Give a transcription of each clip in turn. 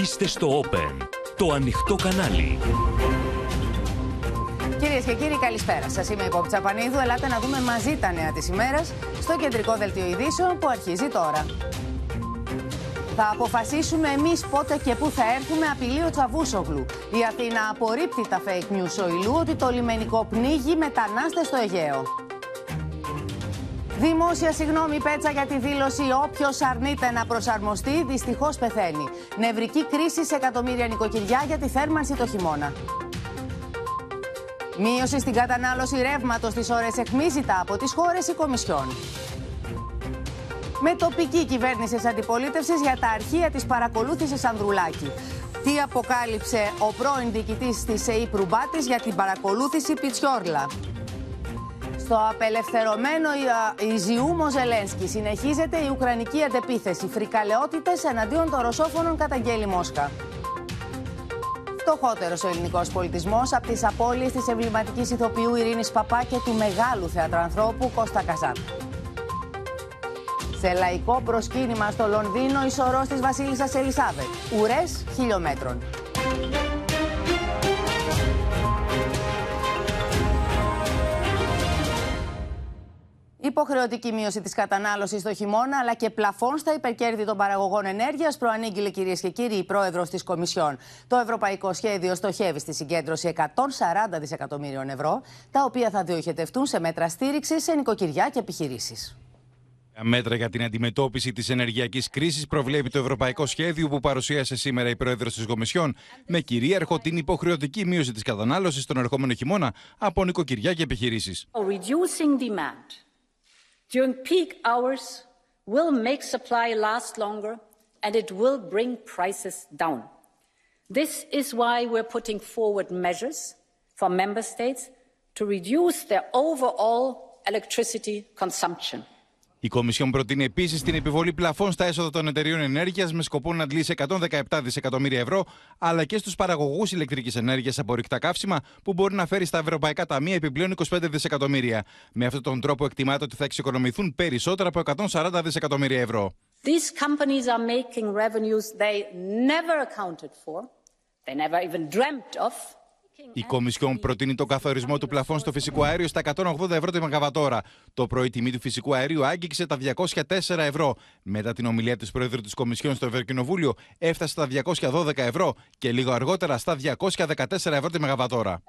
Είστε στο Open, το ανοιχτό κανάλι. Κυρίες και κύριοι, καλησπέρα. Σας είμαι η Πόπη Τσαπανίδου. Ελάτε να δούμε μαζί τα νέα της ημέρας στο κεντρικό δελτίο ειδήσεων που αρχίζει τώρα. Θα αποφασίσουμε εμείς πότε και πού θα έρθουμε, απειλεί ο Τσαβούσογλου. Η Αθήνα απορρίπτει τα fake news ο Ηλού ότι το λιμενικό πνίγει μετανάστες στο Αιγαίο. Δημόσια συγγνώμη πέτσα για τη δήλωση Όποιος αρνείται να προσαρμοστεί, δυστυχώς πεθαίνει. Νευρική κρίση σε εκατομμύρια νοικοκυριά για τη θέρμανση το χειμώνα. Μείωση στην κατανάλωση ρεύματος στις ώρες αιχμή ζητά από τις χώρες η Κομισιόν. Με τοπική κυβέρνηση αντιπολίτευσης για τα αρχεία της παρακολούθησης Ανδρουλάκη. Τι αποκάλυψε ο πρώην διοικητής της ΕΕ Προυμπάτης για την παρακολούθηση Πιτσιόρλα. Στο απελευθερωμένο Ιζιούμο Ζελένσκι συνεχίζεται η Ουκρανική αντεπίθεση. Φρικαλαιότητες εναντίον των ρωσόφωνων καταγγέλει Μόσχα. Φτωχότερος ο ελληνικός πολιτισμός από τις απώλειες της εμβληματικής ηθοποιού Ειρήνης Παπά και του μεγάλου θεατρανθρώπου Κώστα Καζάκ. Σε λαϊκό προσκύνημα στο Λονδίνο, η σωρό της Βασίλισσας Ελισάβετ. Ουρές χιλιόμετρων. Υποχρεωτική μείωση της κατανάλωσης το χειμώνα, αλλά και πλαφών στα υπερκέρδη των παραγωγών ενέργειας, προανήγγειλε κυρίες και κύριοι η πρόεδρος της Κομισιόν. Το ευρωπαϊκό σχέδιο στοχεύει στη συγκέντρωση 140 δισεκατομμύριων ευρώ, τα οποία θα διοχετευτούν σε μέτρα στήριξης σε νοικοκυριά και επιχειρήσεις. Μέτρα για την αντιμετώπιση της ενεργειακής κρίσης προβλέπει το Ευρωπαϊκό Σχέδιο που παρουσίασε σήμερα η Πρόεδρος της Κομισιόν, με κυρίαρχο την υποχρεωτική μείωση της κατανάλωσης τον ερχόμενο χειμώνα από νοικοκυριά και επιχειρήσεις. During peak hours will make supply last longer and it will bring prices down. This is why we're putting forward measures for member states to reduce their overall electricity consumption. Η Κομισιόν προτείνει επίσης την επιβολή πλαφών στα έσοδα των εταιρείων ενέργειας με σκοπό να αντλήσει 117 δισεκατομμύρια ευρώ, αλλά και στους παραγωγούς ηλεκτρικής ενέργειας από ρηκτά καύσιμα, που μπορεί να φέρει στα ευρωπαϊκά ταμεία επιπλέον 25 δισεκατομμύρια. Με αυτόν τον τρόπο εκτιμάται ότι θα εξοικονομηθούν περισσότερα από 140 δισεκατομμύρια ευρώ. These companies are making revenues they never accounted for, they never even dreamt of. Η Κομισιόν προτείνει τον καθορισμό του πλαφών στο φυσικό αέριο στα 180 ευρώ τη μεγαβατόρα. Το πρωί τιμή του φυσικού αερίου άγγιξε τα 204 ευρώ. Μετά την ομιλία της Πρόεδρου της Κομισιόν στο Ευρωκοινοβούλιο, έφτασε στα 212 ευρώ και λίγο αργότερα στα 214 ευρώ τη μεγαβατόρα.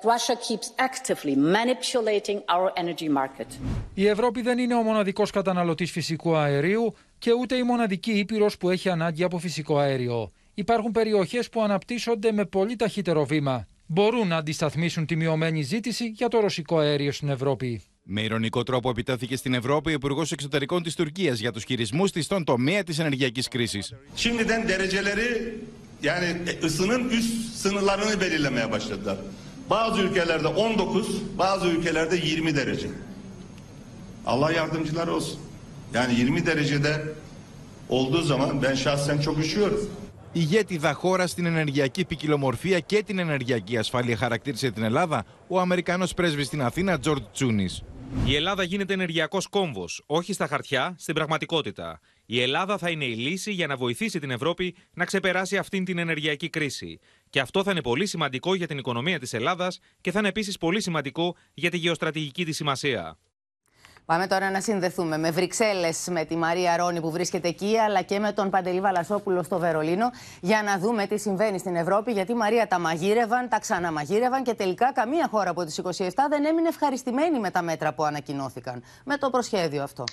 Η Ευρώπη δεν είναι ο μοναδικός καταναλωτής φυσικού αερίου και ούτε η μοναδική ήπειρος που έχει ανάγκη από φυσικό αέριο. Υπάρχουν περιοχές που αναπτύσσονται με πολύ ταχύτερο βήμα μπορούν να αντισταθμίσουν τη μειωμένη ζήτηση για το ρωσικό αέριο στην Ευρώπη. Με ηρωνικό τρόπο επιτέθηκε στην Ευρώπη ο Υπουργός Εξωτερικών της Τουρκίας για τους χειρισμούς της στον τομέα της ενεργειακής κρίσης. Şimdiden dereceleri yani ısının üst sınırlarını belirlemeye başladılar. Bazı ülkelerde 19, bazı ülkelerde 20 derece. Allah yardımcılar olsun. Yani 20 derecede olduğu zaman ben şahsen çok üşüyorum. Ηγέτιδα χώρα στην ενεργειακή ποικιλομορφία και την ενεργειακή ασφάλεια χαρακτήρισε την Ελλάδα ο Αμερικανός πρέσβης στην Αθήνα, Τζορτ Τσούνη. Η Ελλάδα γίνεται ενεργειακός κόμβος, όχι στα χαρτιά, στην πραγματικότητα. Η Ελλάδα θα είναι η λύση για να βοηθήσει την Ευρώπη να ξεπεράσει αυτήν την ενεργειακή κρίση. Και αυτό θα είναι πολύ σημαντικό για την οικονομία της Ελλάδας και θα είναι επίσης πολύ σημαντικό για τη γεωστρατηγική της σημασία. Πάμε τώρα να συνδεθούμε με Βρυξέλλες, με τη Μαρία Ρόνη που βρίσκεται εκεί, αλλά και με τον Παντελή Βαλασόπουλο στο Βερολίνο, για να δούμε τι συμβαίνει στην Ευρώπη. Γιατί η Μαρία τα μαγείρευαν, τα ξαναμαγείρευαν και τελικά καμία χώρα από τις 27 δεν έμεινε ευχαριστημένη με τα μέτρα που ανακοινώθηκαν. Με το προσχέδιο αυτό.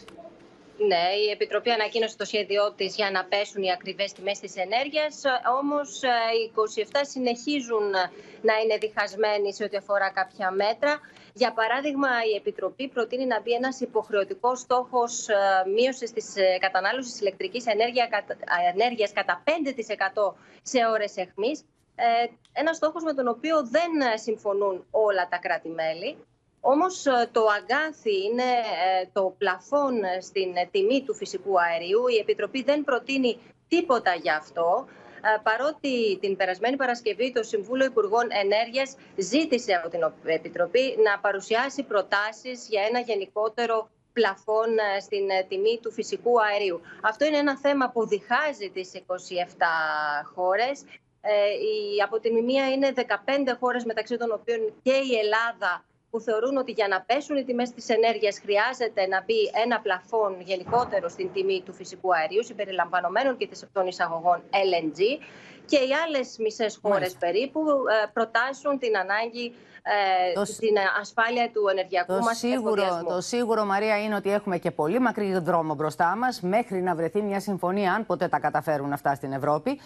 Ναι, η Επιτροπή ανακοίνωσε το σχέδιό της για να πέσουν οι ακριβές τιμές της ενέργειας. Όμως ε, οι 27 συνεχίζουν να είναι διχασμένοι σε ό,τι αφορά κάποια μέτρα. Για παράδειγμα, η Επιτροπή προτείνει να μπει ένας υποχρεωτικός στόχος ε, μείωσης της ε, κατανάλωσης ηλεκτρικής ενέργεια κατά 5% σε ώρες αιχμής. Ένας στόχος με τον οποίο δεν συμφωνούν όλα τα κράτη-μέλη. Όμως ε, το αγκάθι είναι ε, το πλαφόν ε, στην τιμή του φυσικού αερίου. Η Επιτροπή δεν προτείνει τίποτα γι' αυτό. Παρότι την περασμένη Παρασκευή το Συμβούλιο Υπουργών Ενέργειας ζήτησε από την Επιτροπή να παρουσιάσει προτάσεις για ένα γενικότερο πλαφών στην τιμή του φυσικού αερίου. Αυτό είναι ένα θέμα που διχάζει τις 27 χώρες. η, από τη μία είναι 15 χώρες μεταξύ των οποίων και η Ελλάδα που θεωρούν ότι για να πέσουν οι τιμές της ενέργειας χρειάζεται να μπει ένα πλαφόν γενικότερο στην τιμή του φυσικού αερίου, συμπεριλαμβανομένων και των εισαγωγών LNG. Και οι άλλες μισές χώρες περίπου προτάσουν την ανάγκη ε, το... την ασφάλεια του ενεργειακού το μας σίγουρο, Το σίγουρο, Μαρία, είναι ότι έχουμε και πολύ μακρύ δρόμο μπροστά μας μέχρι να βρεθεί μια συμφωνία, αν ποτέ τα καταφέρουν αυτά στην Ευρώπη.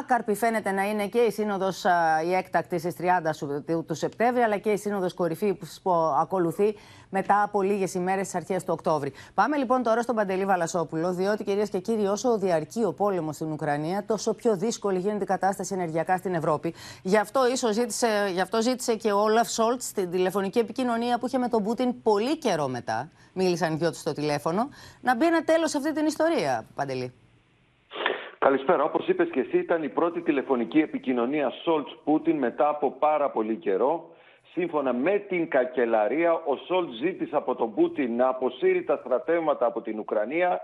Άκαρπη φαίνεται να είναι και η Σύνοδος η έκτακτης στις 30 του Σεπτέμβρη, αλλά και η Σύνοδος κορυφής που ακολουθεί μετά από λίγες ημέρες στις αρχές του Οκτώβρη. Πάμε λοιπόν τώρα στον Παντελή Βαλασόπουλο, διότι κυρίες και κύριοι, όσο διαρκεί ο πόλεμος στην Ουκρανία, τόσο πιο δύσκολη γίνεται η κατάσταση ενεργειακά στην Ευρώπη. Γι' αυτό, ίσως ζήτησε, γι αυτό ζήτησε και ο Όλαφ Σολτς στην τηλεφωνική επικοινωνία που είχε με τον Πούτιν πολύ καιρό μετά. Μίλησαν οι δυο τους στο τηλέφωνο. Να μπει ένα τέλος σε αυτή την ιστορία, Παντελή. Καλησπέρα. Όπως είπες και εσύ, ήταν η πρώτη τηλεφωνική επικοινωνία Σολτς-Πούτιν μετά από πάρα πολύ καιρό. Σύμφωνα με την καγκελαρία, ο Σολτς ζήτησε από τον Πούτιν να αποσύρει τα στρατεύματα από την Ουκρανία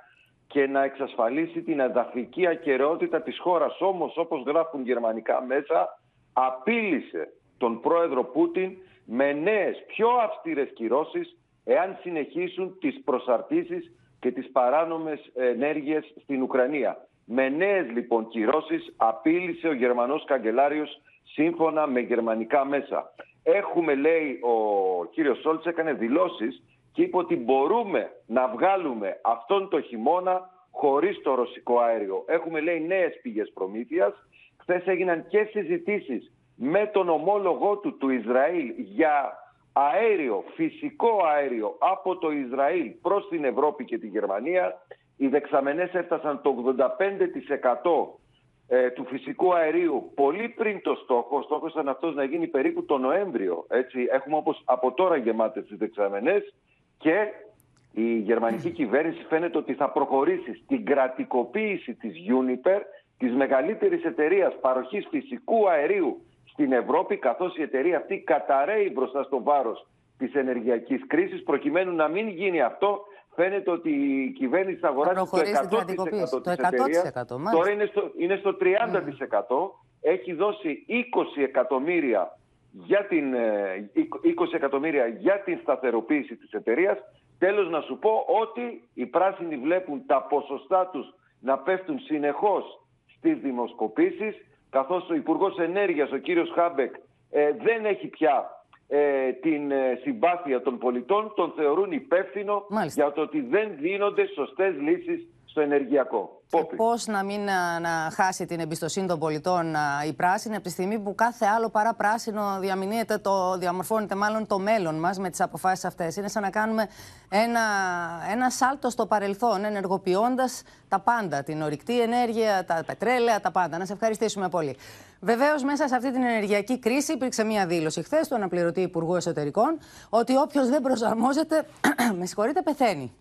και να εξασφαλίσει την εδαφική ακεραιότητα της χώρας. Όμως, όπως γράφουν γερμανικά μέσα, απείλησε τον πρόεδρο Πούτιν με νέες πιο αυστηρές κυρώσεις εάν συνεχίσουν τις προσαρτήσεις και τις παράνομες ενέργειες στην Ουκρανία. Με νέες λοιπόν κυρώσεις απείλησε ο Γερμανός Καγκελάριος σύμφωνα με γερμανικά μέσα. Έχουμε, λέει, ο κύριος Σόλτς έκανε δηλώσεις και είπε ότι μπορούμε να βγάλουμε αυτόν το χειμώνα χωρίς το ρωσικό αέριο. Έχουμε, λέει, νέες πηγές προμήθειας. Χθες έγιναν και συζητήσεις με τον ομόλογό του του Ισραήλ για αέριο, φυσικό αέριο από το Ισραήλ προς την Ευρώπη και τη Γερμανία. Οι δεξαμενές έφτασαν το 85% ε, του φυσικού αερίου πολύ πριν το στόχο. Ο στόχος ήταν αυτός να γίνει περίπου το Νοέμβριο. Έτσι, έχουμε όπως από τώρα γεμάτες τις δεξαμενές και η γερμανική κυβέρνηση φαίνεται ότι θα προχωρήσει στην κρατικοποίηση της Uniper, της μεγαλύτερης εταιρείας παροχής φυσικού αερίου στην Ευρώπη, καθώς η εταιρεία αυτή καταραίει μπροστά στο βάρος της ενεργειακής κρίσης, προκειμένου να μην γίνει αυτό φαίνεται ότι η κυβέρνηση θα αγοράσει το 100% της εταιρείας. Τώρα είναι στο, είναι στο 30%. Mm. Έχει δώσει 20 εκατομμύρια για την, 20 ε, εκατομμύρια για την σταθεροποίηση της εταιρείας. Τέλος να σου πω ότι οι πράσινοι βλέπουν τα ποσοστά τους να πέφτουν συνεχώς στις δημοσκοπήσεις καθώς ο Υπουργός Ενέργειας, ο κύριος Χάμπεκ, ε, δεν έχει πια ε, την ε, συμπάθεια των πολιτών, τον θεωρούν υπεύθυνο για το ότι δεν δίνονται σωστές λύσεις στο ενεργειακό. Πώς να μην να, χάσει την εμπιστοσύνη των πολιτών η πράσινη από τη στιγμή που κάθε άλλο παρά πράσινο διαμηνύεται, το, διαμορφώνεται μάλλον το μέλλον μας με τις αποφάσεις αυτές. Είναι σαν να κάνουμε ένα, ένα σάλτο στο παρελθόν, ενεργοποιώντας τα πάντα. Την ορυκτή ενέργεια, τα πετρέλαια, τα πάντα. Να σε ευχαριστήσουμε πολύ. Βεβαίως, μέσα σε αυτή την ενεργειακή κρίση υπήρξε μία δήλωση χθες του αναπληρωτή Υπουργού Εσωτερικών ότι όποιος δεν προσαρμόζεται, με συγχωρείτε, πεθαίνει.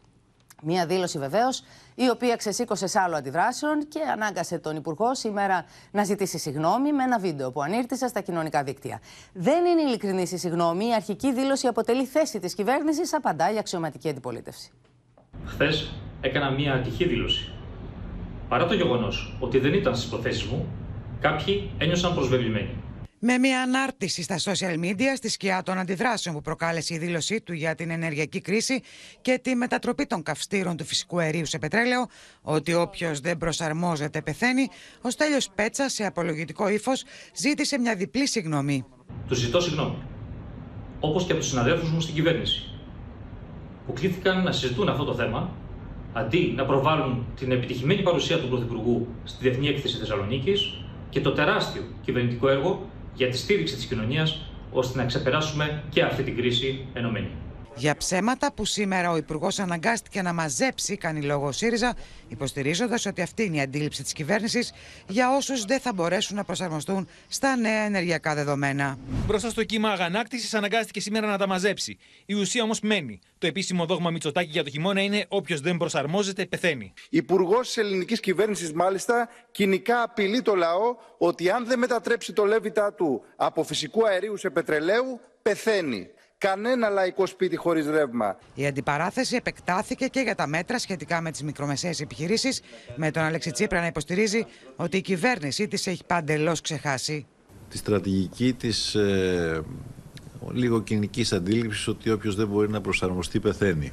Μία δήλωση βεβαίως, η οποία ξεσήκωσε σε άλλο αντιδράσεων και ανάγκασε τον Υπουργό σήμερα να ζητήσει συγγνώμη με ένα βίντεο που ανήρτησε στα κοινωνικά δίκτυα. Δεν είναι ειλικρινή η συγγνώμη. Η αρχική δήλωση αποτελεί θέση της κυβέρνησης, απαντά η αξιωματική αντιπολίτευση. Χθες έκανα μία ατυχή δήλωση. Παρά το γεγονός ότι δεν ήταν στις προθέσεις μου, κάποιοι ένιωσαν προσβεβλημένοι. Με μια ανάρτηση στα social media στη σκιά των αντιδράσεων που προκάλεσε η δήλωσή του για την ενεργειακή κρίση και τη μετατροπή των καυστήρων του φυσικού αερίου σε πετρέλαιο, ότι όποιος δεν προσαρμόζεται πεθαίνει, ο Στέλιος Πέτσα σε απολογητικό ύφος ζήτησε μια διπλή συγγνώμη. Του ζητώ συγγνώμη. Όπως και από τους συναδέλφους μου στην κυβέρνηση, που κλήθηκαν να συζητούν αυτό το θέμα αντί να προβάλλουν την επιτυχημένη παρουσία του Πρωθυπουργού στη Διεθνή Έκθεση Θεσσαλονίκης και το τεράστιο κυβερνητικό έργο για τη στήριξη της κοινωνίας ώστε να ξεπεράσουμε και αυτή την κρίση ενωμένη. Για ψέματα που σήμερα ο Υπουργός αναγκάστηκε να μαζέψει, κάνει λόγο ο ΣΥΡΙΖΑ, υποστηρίζοντας ότι αυτή είναι η αντίληψη της κυβέρνησης για όσους δεν θα μπορέσουν να προσαρμοστούν στα νέα ενεργειακά δεδομένα. Μπροστά στο κύμα αγανάκτησης, αναγκάστηκε σήμερα να τα μαζέψει. Η ουσία όμως μένει. Το επίσημο δόγμα Μητσοτάκη για το χειμώνα είναι: Όποιος δεν προσαρμόζεται, πεθαίνει. Υπουργός της ελληνικής κυβέρνησης, μάλιστα, κοινικά απειλεί το λαό ότι αν δεν μετατρέψει το λέβητά του από φυσικού αερίου σε πετρελαίου, πεθαίνει. Κανένα λαϊκό σπίτι χωρίς ρεύμα. Η αντιπαράθεση επεκτάθηκε και για τα μέτρα σχετικά με τις μικρομεσαίες επιχειρήσεις, με τον Αλέξη Τσίπρα να υποστηρίζει ότι η κυβέρνησή της έχει παντελώς ξεχάσει. Τη στρατηγική της ε, λίγο κοινικής αντίληψης ότι όποιος δεν μπορεί να προσαρμοστεί πεθαίνει.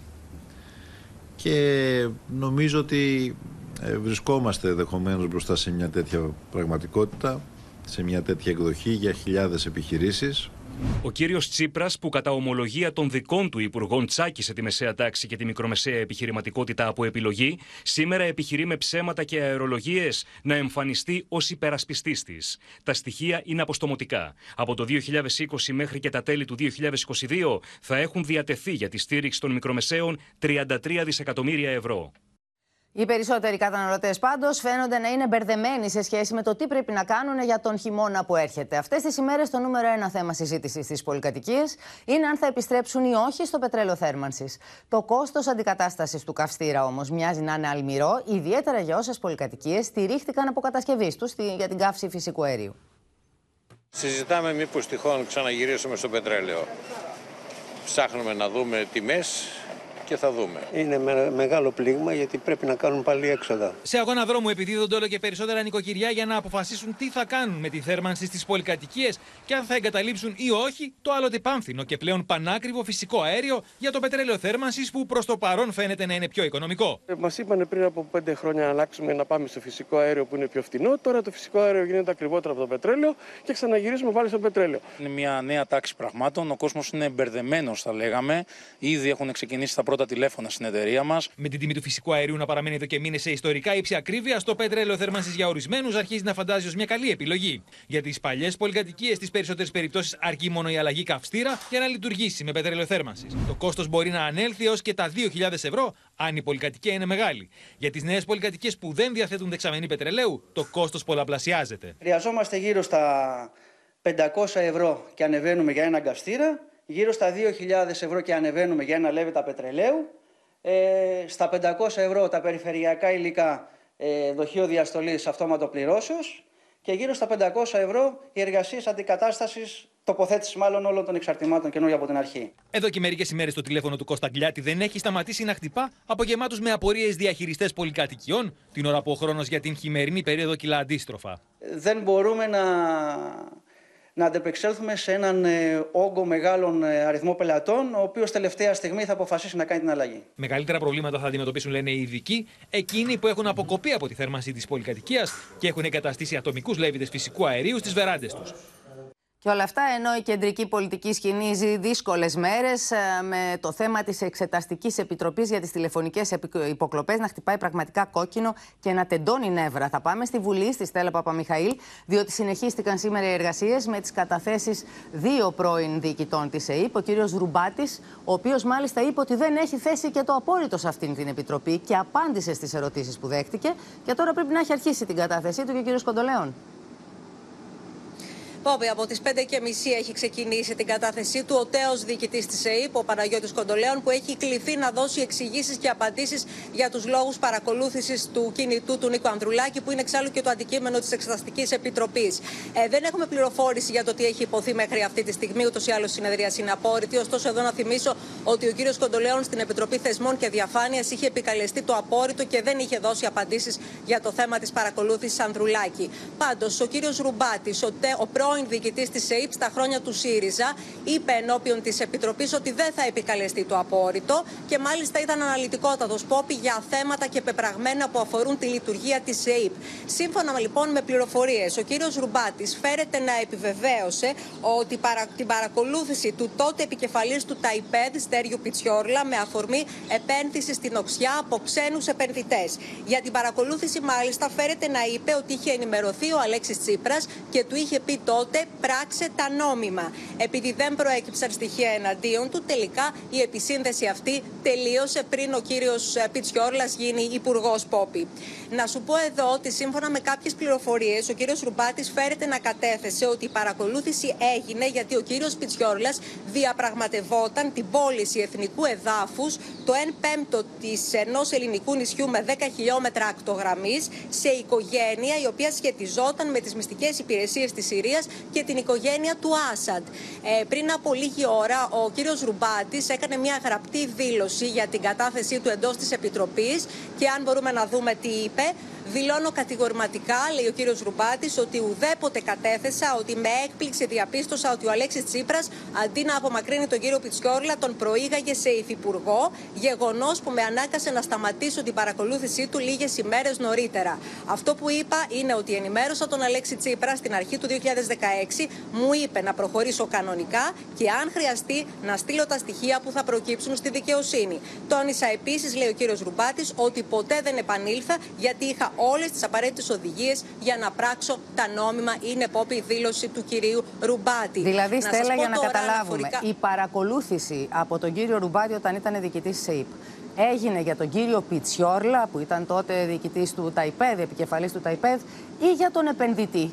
Και νομίζω ότι ε, βρισκόμαστε ενδεχομένως μπροστά σε μια τέτοια πραγματικότητα, σε μια τέτοια εκδοχή για χιλιάδες επιχειρήσεις. Ο κύριος Τσίπρας, που κατά ομολογία των δικών του υπουργών τσάκισε τη μεσαία τάξη και τη μικρομεσαία επιχειρηματικότητα από επιλογή, σήμερα επιχειρεί με ψέματα και αερολογίες να εμφανιστεί ως υπερασπιστής της. Τα στοιχεία είναι αποστομωτικά. Από το 2020 μέχρι και τα τέλη του 2022 θα έχουν διατεθεί για τη στήριξη των μικρομεσαίων 33 δισεκατομμύρια ευρώ. Οι περισσότεροι καταναλωτές πάντως φαίνονται να είναι μπερδεμένοι σε σχέση με το τι πρέπει να κάνουν για τον χειμώνα που έρχεται. Αυτές τις ημέρες το νούμερο ένα θέμα συζήτησης στις πολυκατοικίες είναι αν θα επιστρέψουν ή όχι στο πετρέλαιο θέρμανσης. Το κόστος αντικατάστασης του καυστήρα όμως μοιάζει να είναι αλμυρό, ιδιαίτερα για όσες πολυκατοικίες στηρίχτηκαν από κατασκευής τους για την καύση φυσικού αερίου. Συζητάμε μήπως τυχόν ξαναγυρίσουμε στο πετρέλαιο. Ψάχνουμε να δούμε τιμές, και θα δούμε. Είναι με, μεγάλο πλήγμα γιατί πρέπει να κάνουν πάλι έξοδα. Σε αγώνα δρόμου επιδίδονται όλο και περισσότερα νοικοκυριά για να αποφασίσουν τι θα κάνουν με τη θέρμανση στις πολυκατοικίες και αν θα εγκαταλείψουν ή όχι το άλλοτε πάμφθινο και πλέον πανάκριβο φυσικό αέριο για το πετρέλαιο θέρμανσης που προς το παρόν φαίνεται να είναι πιο οικονομικό. Ε, Μας είπαν πριν από πέντε χρόνια να αλλάξουμε να πάμε στο φυσικό αέριο που είναι πιο φθηνό. Τώρα το φυσικό αέριο γίνεται ακριβότερο από το πετρέλαιο και ξαναγυρίζουμε πάλι στο πετρέλαιο. Είναι μια νέα τάξη πραγμάτων. Ο κόσμος είναι μπερδεμένος, θα λέγαμε. Ήδη έχουν ξεκινήσει τα πρώτα τηλέφωνα στην εταιρεία μας. Με την τιμή του φυσικού αερίου να παραμένει εδώ και μήνες σε ιστορικά ύψη ακρίβεια, το πετρέλαιο θέρμανσης για ορισμένους αρχίζει να φαντάζει ως μια καλή επιλογή. Για τις παλιές πολυκατοικίες, στι περισσότερες περιπτώσεις αρκεί μόνο η αλλαγή καυστήρα για να λειτουργήσει με πετρέλαιο θέρμανσης. Το κόστος μπορεί να ανέλθει έως και τα 2.000 ευρώ αν η πολυκατοικία είναι μεγάλη. Για τις νέες πολυκατοικίες που δεν διαθέτουν δεξαμενή πετρελαίου, το κόστος πολλαπλασιάζεται. Χρειαζόμαστε γύρω στα 500 ευρώ και ανεβαίνουμε για ένα καυστήρα γύρω στα 2.000 ευρώ και ανεβαίνουμε για ένα λέβητα πετρελαίου, ε, στα 500 ευρώ τα περιφερειακά υλικά ε, δοχείο διαστολής αυτόματο πληρώσεως και γύρω στα 500 ευρώ οι εργασίες αντικατάστασης τοποθέτησης μάλλον όλων των εξαρτημάτων καινούργια από την αρχή. Εδώ και μερικές ημέρες το τηλέφωνο του Κώστα Γκλιάτη δεν έχει σταματήσει να χτυπά από γεμάτους με απορίες διαχειριστές πολυκατοικιών, την ώρα που ο χρόνος για την χειμερινή περίοδο κυλά αντίστροφα. Δεν μπορούμε να να αντεπεξέλθουμε σε έναν ε, όγκο μεγάλων ε, αριθμό πελατών, ο οποίος τελευταία στιγμή θα αποφασίσει να κάνει την αλλαγή. Μεγαλύτερα προβλήματα θα αντιμετωπίσουν, λένε οι ειδικοί, εκείνοι που έχουν αποκοπεί από τη θέρμανση της πολυκατοικίας και έχουν εγκαταστήσει ατομικούς λέβητες φυσικού αερίου στις βεράντες τους. Και όλα αυτά ενώ η κεντρική πολιτική σκηνή ζει δύσκολες μέρες με το θέμα της Εξεταστικής Επιτροπής για τις τηλεφωνικές υποκλοπές να χτυπάει πραγματικά κόκκινο και να τεντώνει νεύρα. Θα πάμε στη Βουλή, στη Στέλλα Παπαμιχαήλ, διότι συνεχίστηκαν σήμερα οι εργασίες με τις καταθέσεις δύο πρώην διοικητών της ΕΕΠ. Ο κύριος Ρουμπάτης, ο οποίος μάλιστα είπε ότι δεν έχει θέσει και το απόρριτο σε αυτήν την επιτροπή και απάντησε στις ερωτήσεις που δέχτηκε. Και τώρα πρέπει να έχει αρχίσει την κατάθεσή του και ο κύριος Κοντολέων. Πόπη, από τις 5.30 έχει ξεκινήσει την κατάθεσή του ο τέος διοικητής της ΕΕΠ, ο Παναγιώτης Κοντολέων, που έχει κληθεί να δώσει εξηγήσεις και απαντήσεις για τους λόγους παρακολούθησης του κινητού του Νίκο Ανδρουλάκη, που είναι εξάλλου και το αντικείμενο της Εξεταστικής Επιτροπής. Ε, δεν έχουμε πληροφόρηση για το τι έχει υποθεί μέχρι αυτή τη στιγμή, ούτως ή άλλως η συνεδρία είναι απόρριτη. Ωστόσο, εδώ να θυμίσω ότι ο κύριος Κοντολέων στην Επιτροπή Θεσμών και Διαφάνειας είχε επικαλεστεί το απόρριτο και δεν είχε δώσει απαντήσεις για το θέμα της παρακολούθησης Ανδρουλάκη. Πάντως, ο κύριος Ρουμπάτης, ο, ο πρώην πρώην διοικητής της ΕΕΠ στα χρόνια του ΣΥΡΙΖΑ, είπε ενώπιον της Επιτροπής ότι δεν θα επικαλεστεί το απόρριτο και μάλιστα ήταν αναλυτικότατος πόπι για θέματα και πεπραγμένα που αφορούν τη λειτουργία της ΕΕΠ. Σύμφωνα λοιπόν με πληροφορίες, ο κύριος Ρουμπάτης φέρεται να επιβεβαίωσε ότι παρα, την παρακολούθηση του τότε επικεφαλής του ΤΑΙΠΕΔ, Στέριου Πιτσιόρλα, με αφορμή επένδυση στην οξιά από ξένους επενδυτές. Για την παρακολούθηση, μάλιστα, φέρεται να είπε ότι είχε ενημερωθεί ο Αλέξης Τσίπρας και του είχε πει τότε τότε πράξε τα νόμιμα. Επειδή δεν προέκυψαν στοιχεία εναντίον του, τελικά η επισύνδεση αυτή τελείωσε πριν ο κύριος ε, Πιτσιόρλας γίνει υπουργός Πόπη. Να σου πω εδώ ότι σύμφωνα με κάποιες πληροφορίες, ο κύριος Ρουμπάτης φέρεται να κατέθεσε ότι η παρακολούθηση έγινε γιατί ο κύριος Πιτσιόρλας διαπραγματευόταν την πώληση εθνικού εδάφους, το 1 πέμπτο της ενός ελληνικού νησιού με 10 χιλιόμετρα ακτογραμμής, σε οικογένεια η οποία σχετιζόταν με τις μυστικές υπηρεσίες της Συρίας και την οικογένεια του Άσαντ. Ε, πριν από λίγη ώρα, ο κύριος Ρουμπάτης έκανε μια γραπτή δήλωση για την κατάθεσή του εντός της Επιτροπής και αν μπορούμε να δούμε τι είπε. Δηλώνω κατηγορηματικά, λέει ο κύριος Ρουμπάτης, ότι ουδέποτε κατέθεσα, ότι με έκπληξη διαπίστωσα ότι ο Αλέξης Τσίπρας αντί να απομακρύνει τον κύριο Πιτσιόρλα, τον προήγαγε σε υφυπουργό. Γεγονός που με ανάγκασε να σταματήσω την παρακολούθησή του λίγες ημέρες νωρίτερα. Αυτό που είπα είναι ότι ενημέρωσα τον Αλέξη Τσίπρα στην αρχή του 2016, μου είπε να προχωρήσω κανονικά και αν χρειαστεί να στείλω τα στοιχεία που θα προκύψουν στη δικαιοσύνη. Τόνισα επίσης, λέει ο κύριος Ρουμπάτης, ότι ποτέ δεν επανήλθα γιατί είχα όλες τις απαραίτητες οδηγίες για να πράξω τα νόμιμα. Είναι πόπη δήλωση του κυρίου Ρουμπάτη. Δηλαδή, Να σας Στέλλα, πω για να τώρα καταλάβουμε, αναφορικά- η παρακολούθηση από τον κύριο Ρουμπάτη όταν ήταν διοικητής της ΕΕΠ έγινε για τον κύριο Πιτσιόρλα, που ήταν τότε διοικητής του ΤΑΙΠΕΔ, επικεφαλής του ΤΑΙΠΕΔ, ή για τον επενδυτή;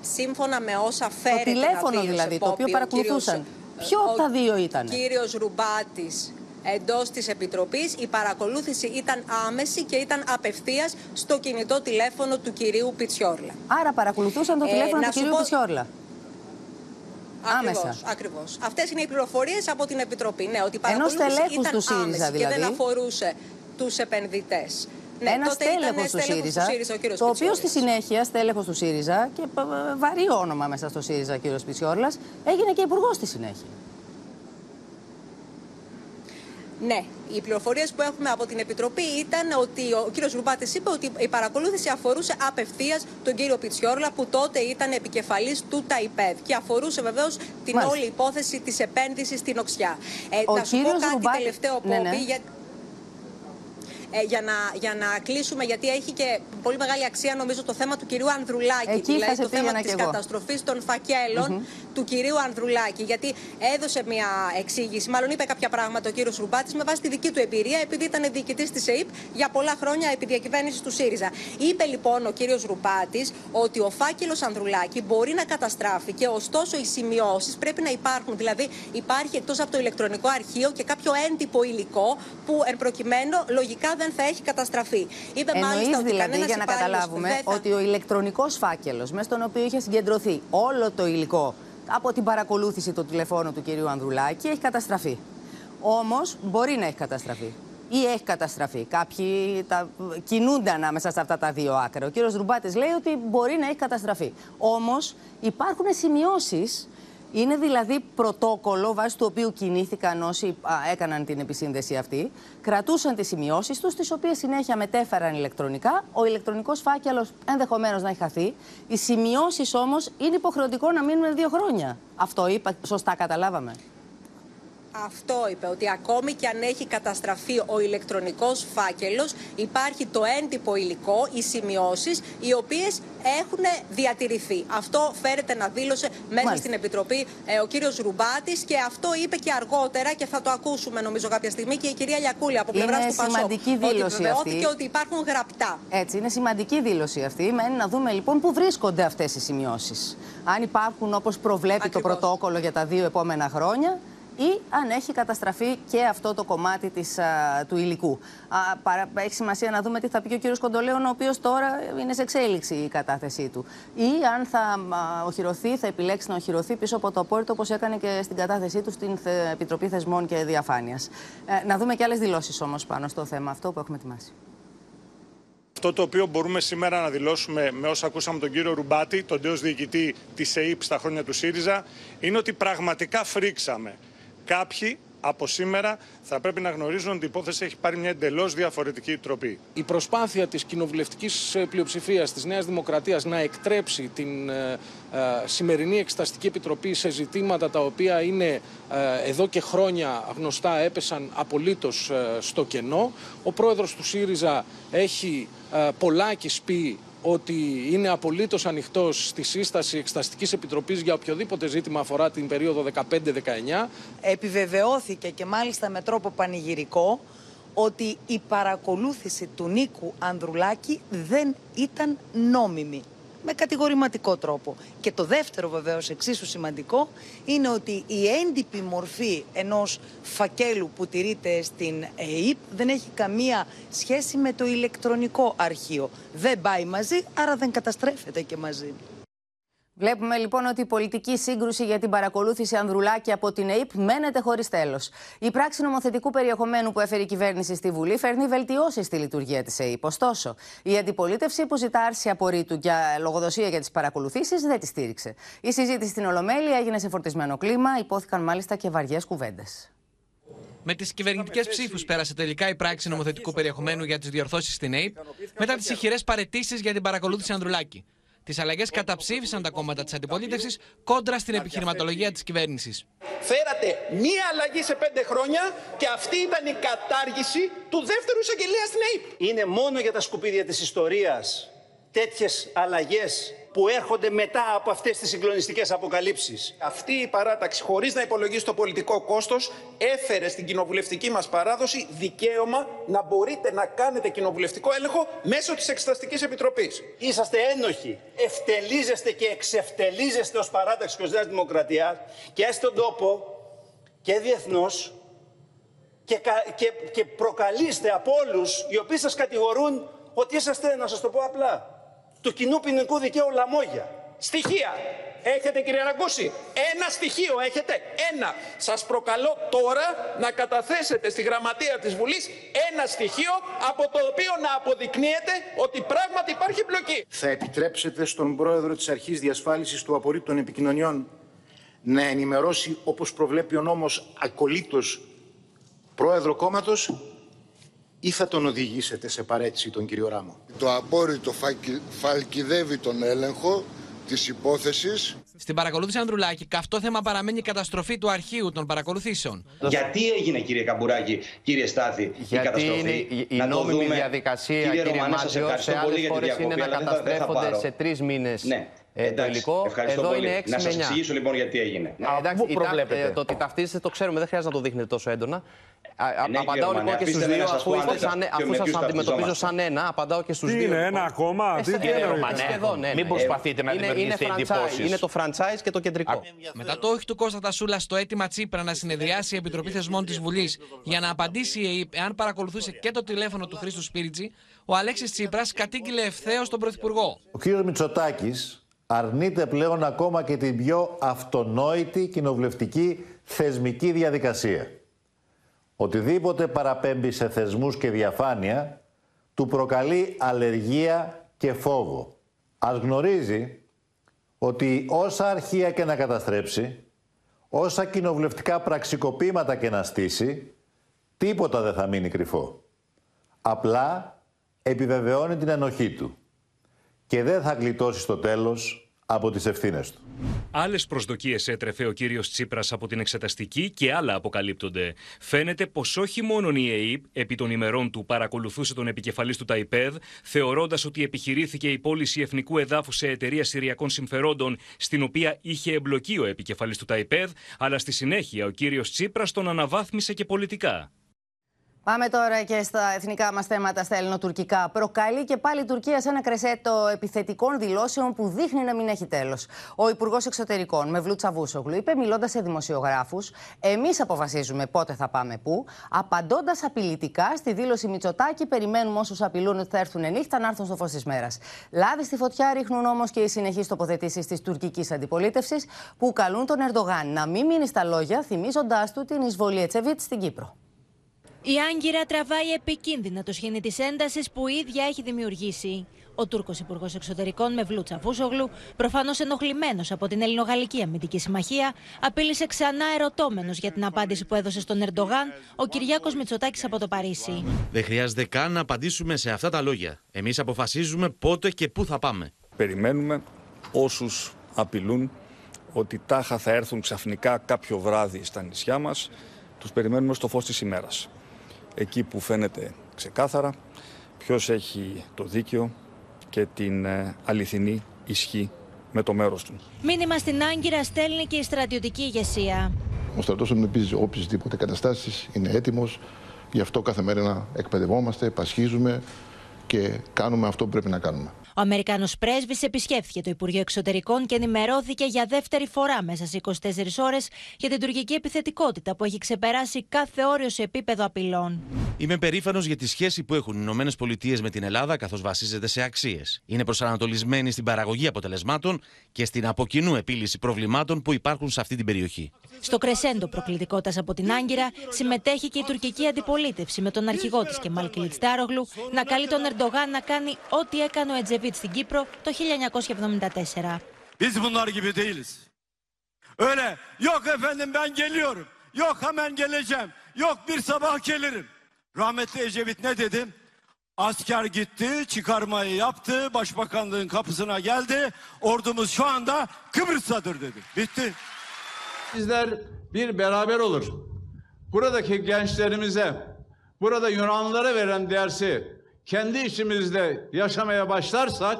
Σύμφωνα με όσα φέρεται τηλέφωνο να δήλωσε δηλαδή, το οποίο Πόπη, ο παρακολουθούσαν. κύριος- Ποιο ο- από τα δύο ήτανε; Ο κύριος Ρουμπάτης εντός της Επιτροπής η παρακολούθηση ήταν άμεση και ήταν απευθείας στο κινητό τηλέφωνο του κυρίου Πιτσιόρλα. Άρα παρακολουθούσαν το Ε, τηλέφωνο να του σου κυρίου πω- Πιτσιόρλα. Ακριβώς, Άμεσα. ακριβώς. Αυτές είναι οι πληροφορίες από την Επιτροπή. Ναι, ότι η παρακολούθηση στελέχους ήταν του ΣΥΡΙΖΑ, άμεση και δηλαδή. δεν αφορούσε τους επενδυτές. Ναι, Ένας τότε ήταν στέλεχος του στέλεχος ΣΥΡΙΖΑ, ο κύριος το οποίο στη Πιτσιόρλας. συνέχεια στέλεχος του ΣΥΡΙΖΑ και π- π- βαρύ όνομα μέσα στο ΣΥΡΙΖΑ, κύριος Πιτσιόρλας, έγινε και υπουργός στη συνέχεια. Ναι, οι πληροφορίες που έχουμε από την Επιτροπή ήταν ότι ο κύριος Ρουμπάτη είπε ότι η παρακολούθηση αφορούσε απευθείας τον κύριο Πιτσιόρλα, που τότε ήταν επικεφαλής του ΤΑΙΠΕΔ. Και αφορούσε βεβαίως την Μάλιστα. όλη υπόθεση της επένδυσης στην Οξιά. Ε, Ο να σου πω κύριος κάτι Ρουμπάτης- τελευταίο, Ναι, Πόπη, ναι. για- ε, για, να, για να κλείσουμε, γιατί έχει και πολύ μεγάλη αξία νομίζω το θέμα του κυρίου Ανδρουλάκη. Εκεί θα δηλαδή σε το θέμα πήγαινα της κι εγώ. καταστροφής των φακέλων του κυρίου Ανδρουλάκη. Γιατί έδωσε μια εξήγηση, μάλλον είπε κάποια πράγματα ο κύριος Ρουμπάτης με βάση τη δική του εμπειρία, επειδή ήταν διοικητής της ΕΕΠ για πολλά χρόνια επί διακυβέρνησης του ΣΥΡΙΖΑ. Είπε λοιπόν ο κύριος Ρουμπάτης ότι ο φάκελος Ανδρουλάκη μπορεί να καταστράφηκε, ωστόσο οι σημειώσεις πρέπει να υπάρχουν. Δηλαδή υπάρχει εκτός από το ηλεκτρονικό αρχείο και κάποιο έντυπο υλικό που εν προκειμένου λογικά δεν θα έχει καταστραφεί. Είπε μάλιστα Εννοείς ότι δηλαδή, κανένας για να υπάλληλος καταλάβουμε, δεν θα... ότι ο ηλεκτρονικός φάκελος, μέσα στον οποίο είχε συγκεντρωθεί όλο το υλικό από την παρακολούθηση του τηλεφώνου του κυρίου Ανδρουλάκη, έχει καταστραφεί. Όμως, μπορεί να έχει καταστραφεί. Ή έχει καταστραφεί. Κάποιοι τα... κινούνται ανάμεσα σε αυτά τα δύο άκρα. Ο κύριος Ρουμπάτης λέει ότι μπορεί να έχει καταστραφεί. Όμως, υπάρχουν σημειώσεις είναι δηλαδή πρωτόκολλο βάσει του οποίου κινήθηκαν όσοι α, έκαναν την επισύνδεση αυτή. Κρατούσαν τις σημειώσεις τους, τις οποίες συνέχεια μετέφεραν ηλεκτρονικά. Ο ηλεκτρονικός φάκελος ενδεχομένως να έχει χαθεί. Οι σημειώσεις όμως είναι υποχρεωτικό να μείνουν δύο χρόνια. Αυτό είπα, σωστά καταλάβαμε. Αυτό είπε, ότι ακόμη και αν έχει καταστραφεί ο ηλεκτρονικός φάκελος, υπάρχει το έντυπο υλικό, οι σημειώσεις, οι οποίες έχουν διατηρηθεί. Αυτό φέρεται να δήλωσε μέσα Μάλιστα. στην Επιτροπή ε, ο κύριος Ρουμπάτης και αυτό είπε και αργότερα και θα το ακούσουμε νομίζω κάποια στιγμή και η κυρία Λιακούλη από Είναι πλευράς του Πασόκ. σημαντική Ότι δήλωση βεβαιώθηκε αυτή. ότι υπάρχουν γραπτά. Έτσι, είναι σημαντική δήλωση αυτή. Μένει να δούμε λοιπόν πού βρίσκονται αυτές οι σημειώσεις. Αν υπάρχουν όπως προβλέπει το πρωτόκολλο για τα δύο επόμενα χρόνια ή αν έχει καταστραφεί και αυτό το κομμάτι της, α, του υλικού. Α, παρα- έχει σημασία να δούμε τι θα πει και ο κύριος Κοντολέων, ο οποίος τώρα είναι σε εξέλιξη η κατάθεσή του. Ή αν θα α, οχυρωθεί, θα επιλέξει να οχυρωθεί πίσω από το απόρριτο, όπως έκανε και στην κατάθεσή του στην Θε- Επιτροπή Θεσμών και Διαφάνειας. Ε, να δούμε και άλλες δηλώσεις όμως πάνω στο θέμα αυτό που έχουμε ετοιμάσει. Αυτό το οποίο μπορούμε σήμερα να δηλώσουμε με όσα ακούσαμε τον κύριο Ρουμπάτη, τον τέος διοικητή της ΕΕΠ στα χρόνια του ΣΥΡΙΖΑ, είναι ότι πραγματικά φρίξαμε. Κάποιοι από σήμερα θα πρέπει να γνωρίζουν ότι η υπόθεση έχει πάρει μια εντελώς διαφορετική τροπή. Η προσπάθεια της κοινοβουλευτικής πλειοψηφίας της Νέας Δημοκρατίας να εκτρέψει την ε, ε, σημερινή Εξεταστική Επιτροπή σε ζητήματα τα οποία είναι ε, εδώ και χρόνια γνωστά έπεσαν απολύτως ε, στο κενό. Ο πρόεδρος του ΣΥΡΙΖΑ έχει ε, πολλάκις πει ότι είναι απολύτως ανοιχτός στη σύσταση Εξεταστικής Επιτροπής για οποιοδήποτε ζήτημα αφορά την περίοδο 15-19. επιβεβαιώθηκε και μάλιστα με τρόπο πανηγυρικό ότι η παρακολούθηση του Νίκου Ανδρουλάκη δεν ήταν νόμιμη. Με κατηγορηματικό τρόπο. Και το δεύτερο βεβαίως εξίσου σημαντικό είναι ότι η έντυπη μορφή ενός φακέλου που τηρείται στην ΕΕΠ δεν έχει καμία σχέση με το ηλεκτρονικό αρχείο. Δεν πάει μαζί, άρα δεν καταστρέφεται και μαζί. Βλέπουμε λοιπόν ότι η πολιτική σύγκρουση για την παρακολούθηση Ανδρουλάκη από την ΕΕΠ μένεται χωρίς τέλος. Η πράξη νομοθετικού περιεχομένου που έφερε η κυβέρνηση στη Βουλή φέρνει βελτιώσεις στη λειτουργία της ΕΕΠ. Ωστόσο, η αντιπολίτευση που ζητά άρση απορρίτου για λογοδοσία για τις παρακολουθήσεις δεν τη στήριξε. Η συζήτηση στην Ολομέλεια έγινε σε φορτισμένο κλίμα, υπόθηκαν μάλιστα και βαριές κουβέντες. Με τις κυβερνητικές ψήφους πέρασε τελικά η πράξη νομοθετικού περιεχομένου για τις διορθώσεις στην ΑΕΠ μετά τις ηχηρές παρετήσεις για την παρακολούθηση Ανδρουλάκη. Τις αλλαγές καταψήφισαν τα κόμματα της αντιπολίτευσης κόντρα στην επιχειρηματολογία της κυβέρνησης. Φέρατε μία αλλαγή σε πέντε χρόνια και αυτή ήταν η κατάργηση του δεύτερου εισαγγελέα στην ΑΕΠ. Είναι μόνο για τα σκουπίδια της ιστορίας τέτοιες αλλαγές που έρχονται μετά από αυτές τις συγκλονιστικές αποκαλύψεις. Αυτή η παράταξη, χωρίς να υπολογίσει το πολιτικό κόστος, έφερε στην κοινοβουλευτική μας παράδοση δικαίωμα να μπορείτε να κάνετε κοινοβουλευτικό έλεγχο μέσω της Εξεταστικής Επιτροπής. Είσαστε ένοχοι. Ευτελίζεστε και εξευτελίζεστε ως παράταξη και ως Νέας Δημοκρατίας και στον τόπο και διεθνώς και, κα- και, και προκαλείστε από όλους οι οποίοι σας κατηγορούν ότι είσαστε, να σας το πω απλά, του κοινού ποινικού δικαίου λαμόγια. Στοιχεία. Έχετε κύριε Ραγκούση. Ένα στοιχείο έχετε. Ένα. Σας προκαλώ τώρα να καταθέσετε στη γραμματεία της Βουλής ένα στοιχείο από το οποίο να αποδεικνύεται ότι πράγματι υπάρχει μπλοκή. Θα επιτρέψετε στον πρόεδρο της Αρχής Διασφάλισης του Απορρίτου των Επικοινωνιών να ενημερώσει, όπως προβλέπει ο νόμος, ακολήτως πρόεδρο κόμματος ή θα τον οδηγήσετε σε παρέτηση τον κύριο Ράμο; Το απόρριτο φακι- φαλκιδεύει τον έλεγχο της υπόθεσης. Στην παρακολούθηση Ανδρουλάκη, καυτό θέμα παραμένει η καταστροφή του αρχείου των παρακολουθήσεων. Γιατί έγινε κύριε Καμπουράκη, κύριε Στάθη, η Γιατί καταστροφή; είναι η, η Να το νόμιμη δούμε. διαδικασία, κύριε, κύριε, Ρωμανέ, σας Μάτζιος, ευχαριστώ σε πολύ άλλες για τη χώρες είναι διακοπή, να αλλά δεν θα- δεν θα καταστρέφονται πάρω. σε τρεις μήνες Ναι. Ε, το Εντάξει, υλικό. ευχαριστώ Εδώ πολύ. είναι 6 Να με σας 9. εξηγήσω λοιπόν γιατί έγινε. Ε, εντάξει, Πού ήταν- προβλέπετε; ε, το ότι ταυτίζεστε το ξέρουμε, δεν χρειάζεται να το δείχνετε τόσο έντονα. Α, α, ναι, κύριε απαντάω Ρωμανέ, λοιπόν και στους αφήστε με δύο, να σας αφού, πω είστε άνετα σαν, και αφού με σας ποιους αντιμετωπίζω ταυτιζόμαστε. σαν ένα, απαντάω και στους Τι δύο. είναι, λοιπόν. ένα ακόμα, Ε, τι σε- είναι, ε, Ρωμανέ; Σχεδόν, ναι. Μην ναι. προσπαθείτε να είναι, είναι, δημιουργήσετε franchise, εντυπώσεις; είναι το franchise και το κεντρικό. Μετά το όχι του Κώστα Τασούλα στο αίτημα Τσίπρα να συνεδριάσει η Επιτροπή Θεσμών της Βουλής για να απαντήσει η ΕΕΠ εάν παρακολουθούσε και το τηλέφωνο του Χρήστου Σπίριτζη, ο Αλέξης Τσίπρας κατήγγειλε ευθέως τον Πρωθυπουργό. Ο κύριος Μητσοτάκης αρνείται πλέον ακόμα και την πιο αυτονόητη κοινοβουλευτική θεσμική διαδικασία. Οτιδήποτε παραπέμπει σε θεσμούς και διαφάνεια του προκαλεί αλλεργία και φόβο. Ας γνωρίζει ότι όσα αρχεία και να καταστρέψει, όσα κοινοβουλευτικά πραξικοπήματα και να στήσει, τίποτα δεν θα μείνει κρυφό. Απλά επιβεβαιώνει την ενοχή του και δεν θα γλιτώσει στο τέλος από τις ευθύνες του. Άλλες προσδοκίες έτρεφε ο κύριος Τσίπρας από την εξεταστική και άλλα αποκαλύπτονται. Φαίνεται πως όχι μόνο η ΕΕΠ επί των ημερών του παρακολουθούσε τον επικεφαλής του ΤΑΙΠΕΔ, θεωρώντας ότι επιχειρήθηκε η πώληση εθνικού εδάφους σε εταιρεία Συριακών Συμφερόντων, στην οποία είχε εμπλοκεί ο επικεφαλής του ΤΑΙΠΕΔ, αλλά στη συνέχεια ο κύριος Τσίπρας τον αναβάθμισε και πολιτικά. Πάμε τώρα και στα εθνικά μας θέματα, στα ελληνοτουρκικά. Προκαλεί και πάλι η Τουρκία σε ένα κρεσέτο επιθετικών δηλώσεων που δείχνει να μην έχει τέλος. Ο Υπουργός Εξωτερικών, Μευλού Τσαβούσογλου, είπε μιλώντας σε δημοσιογράφους: Εμείς αποφασίζουμε πότε θα πάμε πού. Απαντώντας απειλητικά στη δήλωση Μητσοτάκη, περιμένουμε όσους απειλούν ότι θα έρθουν νύχτα να έρθουν στο φως της μέρας. Λάδι στη φωτιά ρίχνουν όμως και οι συνεχείς τοποθετήσεις της τουρκικής αντιπολίτευσης, που καλούν τον Ερντογάν να μην μείνει στα λόγια, θυμίζοντάς του την εισβολή Ετσεβίτ στην Κύπρο. Η Άγκυρα τραβάει επικίνδυνα το σχήνι της έντασης που η ίδια έχει δημιουργήσει. Ο Τούρκος Υπουργός Εξωτερικών Μευλού Τσαβούσογλου, προφανώς ενοχλημένος από την Ελληνογαλλική Αμυντική Συμμαχία, απείλησε ξανά ερωτώμενος για την απάντηση που έδωσε στον Ερντογάν ο Κυριάκος Μητσοτάκης από το Παρίσι. Δεν χρειάζεται καν να απαντήσουμε σε αυτά τα λόγια. Εμείς αποφασίζουμε πότε και πού θα πάμε. Περιμένουμε όσους απειλούν ότι τάχα θα έρθουν ξαφνικά κάποιο βράδυ στα νησιά μας, τους περιμένουμε στο φως της ημέρας. Εκεί που φαίνεται ξεκάθαρα ποιος έχει το δίκαιο και την ε, αληθινή ισχύ με το μέρος του. Μήνυμα στην Άγκυρα στέλνει και η στρατιωτική ηγεσία. Ο στρατός αντιμετωπίζει οποιασδήποτε καταστάσεις, είναι έτοιμος. Γι' αυτό κάθε μέρα να εκπαιδευόμαστε, πασχίζουμε και κάνουμε αυτό που πρέπει να κάνουμε. Ο Αμερικάνος πρέσβης επισκέφθηκε το Υπουργείο Εξωτερικών και ενημερώθηκε για δεύτερη φορά μέσα σε 24 ώρες για την τουρκική επιθετικότητα που έχει ξεπεράσει κάθε όριο σε επίπεδο απειλών. Είμαι περήφανος για τη σχέση που έχουν οι Ηνωμένες Πολιτείες με την Ελλάδα, καθώς βασίζεται σε αξίες. Είναι προσανατολισμένη στην παραγωγή αποτελεσμάτων και στην αποκοινού επίλυση προβλημάτων που υπάρχουν σε αυτή την περιοχή. Στο κρεσέντο προκλητικότητας από την Άγκυρα συμμετέχει και η τουρκική αντιπολίτευση με τον αρχηγό της Κεμάλ Κιλιτστάρογλου να καλεί τον Ερντογάν να κάνει ό,τι έκανε ο Ετζεβίτ στην Κύπρο το 1974. Biz bunlar gibi değiliz. Öyle yok efendim ben geliyorum. Yok hemen geleceğim. Yok bir sabah gelirim. Rahmetli Ecevit ne dedi? Asker gitti, çıkarmayı yaptı, başbakanlığın kapısına geldi. Ordumuz şu anda Kıbrıs'tadır dedi. Bitti. Bizler bir beraber olur. Buradaki gençlerimize, burada Yunanlılara veren dersi kendi içimizde yaşamaya başlarsak,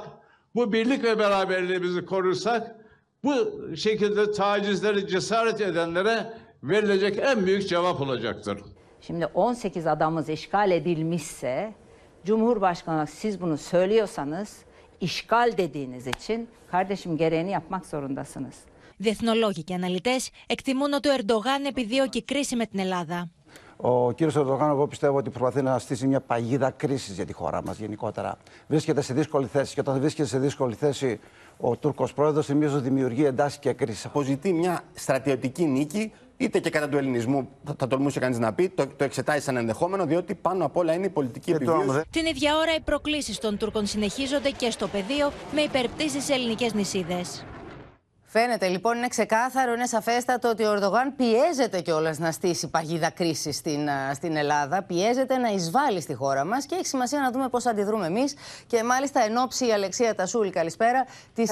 bu birlik ve beraberliğimizi korursak, bu şekilde tacizleri cesaret edenlere verilecek en büyük cevap olacaktır. Şimdi 18 adamız işgal edilmişse, Cumhurbaşkanı olarak siz bunu söylüyorsanız, işgal dediğiniz için kardeşim gereğini yapmak zorundasınız. Διεθνολόγοι και αναλυτέ εκτιμούν ότι ο Ερντογάν επιδίωκε κρίση με την Ελλάδα. Ο κύριος Ερντογάν, εγώ πιστεύω ότι προσπαθεί να στήσει μια παγίδα κρίσης για τη χώρα μας γενικότερα. Βρίσκεται σε δύσκολη θέση και όταν βρίσκεται σε δύσκολη θέση ο Τούρκος πρόεδρος, νομίζω δημιουργεί εντάσεις και κρίση. Αποζητεί μια στρατιωτική νίκη, είτε και κατά του ελληνισμού, θα, θα τολμούσε κανείς να πει, το, το εξετάζει σαν ενδεχόμενο, διότι πάνω απ' όλα είναι η πολιτική επιβίωση. Την ίδια ώρα, οι προκλήσεις των Τούρκων συνεχίζονται και στο πεδίο με υπερπτήσεις σε ελληνικές νησίδες. Φαίνεται λοιπόν, είναι ξεκάθαρο, είναι σαφέστατο ότι ο Ερντογάν πιέζεται κιόλας να στήσει παγίδα κρίσης στην, στην Ελλάδα. Πιέζεται να εισβάλλει στη χώρα μας και έχει σημασία να δούμε πώς αντιδρούμε εμείς. Και μάλιστα εν ώψη η Αλεξία Τασούλη, καλησπέρα, της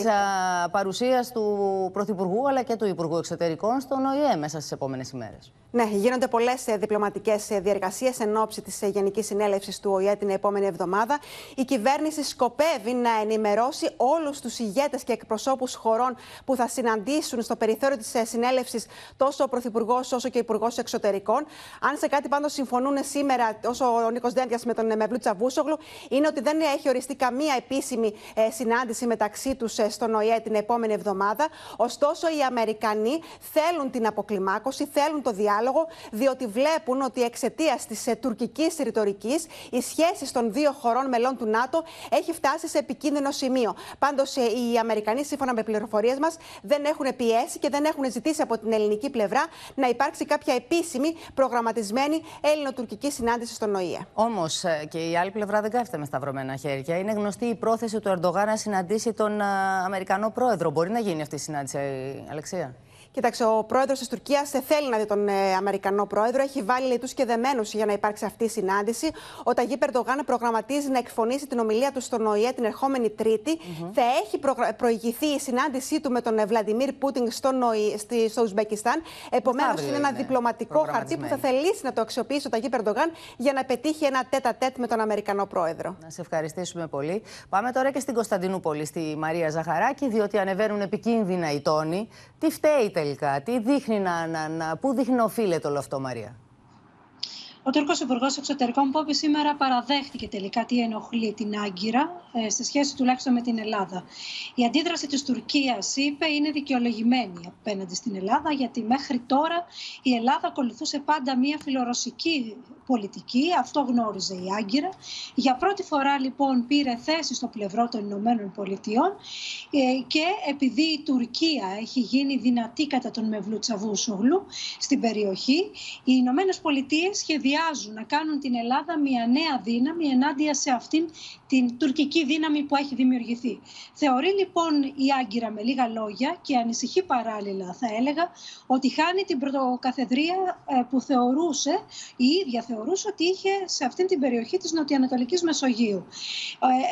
παρουσίας του Πρωθυπουργού αλλά και του Υπουργού Εξωτερικών στον ΟΗΕ μέσα στις επόμενες ημέρες. Ναι, γίνονται πολλές διπλωματικές διεργασίες εν ώψη της Γενικής Συνέλευσης του ΟΗΕ την επόμενη εβδομάδα. Η κυβέρνηση σκοπεύει να ενημερώσει όλους τους ηγέτες και εκπροσώπους χωρών που θα συναντήσουν στο περιθώριο της συνέλευσης τόσο ο Πρωθυπουργός όσο και ο Υπουργός Εξωτερικών. Αν σε κάτι πάντως συμφωνούν σήμερα, όσο ο Νίκος Δέντια με τον Μευλού Τσαβούσογλου, είναι ότι δεν έχει οριστεί καμία επίσημη συνάντηση μεταξύ τους στον ΟΗΕ την επόμενη εβδομάδα. Ωστόσο, οι Αμερικανοί θέλουν την αποκλιμάκωση, θέλουν το διάλογο διότι βλέπουν ότι εξαιτίας της τουρκικής ρητορικής οι σχέσει των δύο χωρών μελών του ΝΑΤΟ έχει φτάσει σε επικίνδυνο σημείο. Πάντως, οι Αμερικανοί, σύμφωνα με πληροφορίες μας, δεν έχουν πιέσει και δεν έχουν ζητήσει από την ελληνική πλευρά να υπάρξει κάποια επίσημη προγραμματισμένη ελληνοτουρκική συνάντηση στον ΟΗΕ. Όμως και η άλλη πλευρά δεν κάθεται με σταυρωμένα χέρια. Είναι γνωστή η πρόθεση του Ερντογάν να συναντήσει τον Αμερικανό πρόεδρο. Μπορεί να γίνει αυτή η συνάντηση, Αλεξία; Κοίταξε, ο πρόεδρος της Τουρκίας θέλει να δει τον ε, Αμερικανό πρόεδρο. Έχει βάλει λιτού και δεμένους για να υπάρξει αυτή η συνάντηση. Ο Ταγί Περντογάν προγραμματίζει να εκφωνήσει την ομιλία του στον ΟΗΕ την ερχόμενη Τρίτη. Θα έχει προηγηθεί η συνάντησή του με τον ε, Βλαντιμίρ Πούτιν στον ΟΗ, στη, στο Ουσμπεκιστάν. Επομένως, είναι ένα διπλωματικό χαρτί που θα θελήσει να το αξιοποιήσει ο Ταγί Περντογάν για να πετύχει ένα τέτα τέτ με τον Αμερικανό πρόεδρο. Να σε ευχαριστήσουμε πολύ. Πάμε τώρα και στην Κωνσταντινούπολη, στη Μαρία Ζαχαράκη, διότι ανεβαίνουν επικίνδυνα οι τόνοι. Τι φταίει τελικά, τι δείχνει να, να, να, πού δείχνει να οφείλεται όλο αυτό, Μαρία; Ο Τούρκος Υπουργός Εξωτερικών Πόπη σήμερα παραδέχτηκε τελικά τι ενοχλεί την Άγκυρα ε, σε σχέση τουλάχιστον με την Ελλάδα. Η αντίδραση της Τουρκίας, είπε, είναι δικαιολογημένη απέναντι στην Ελλάδα γιατί μέχρι τώρα η Ελλάδα ακολουθούσε πάντα μια φιλορωσική πολιτική, αυτό γνώριζε η Άγκυρα. Για πρώτη φορά λοιπόν πήρε θέση στο πλευρό των Ηνωμένων Πολιτειών ε, και επειδή η Τουρκία έχει γίνει δυνατή κατά τον Μευλού Τσαβούσογλου στην περιοχή, οι Ηνωμένες Πολιτείες σχεδιάζουν να κάνουν την Ελλάδα μια νέα δύναμη ενάντια σε αυτήν την τουρκική δύναμη που έχει δημιουργηθεί. Θεωρεί λοιπόν η Άγκυρα με λίγα λόγια και ανησυχεί παράλληλα θα έλεγα ότι χάνει την πρωτοκαθεδρία ε, που θεωρούσε, η ίδια θεωρούσε ότι είχε σε αυτήν την περιοχή της Νοτιοανατολικής Μεσογείου.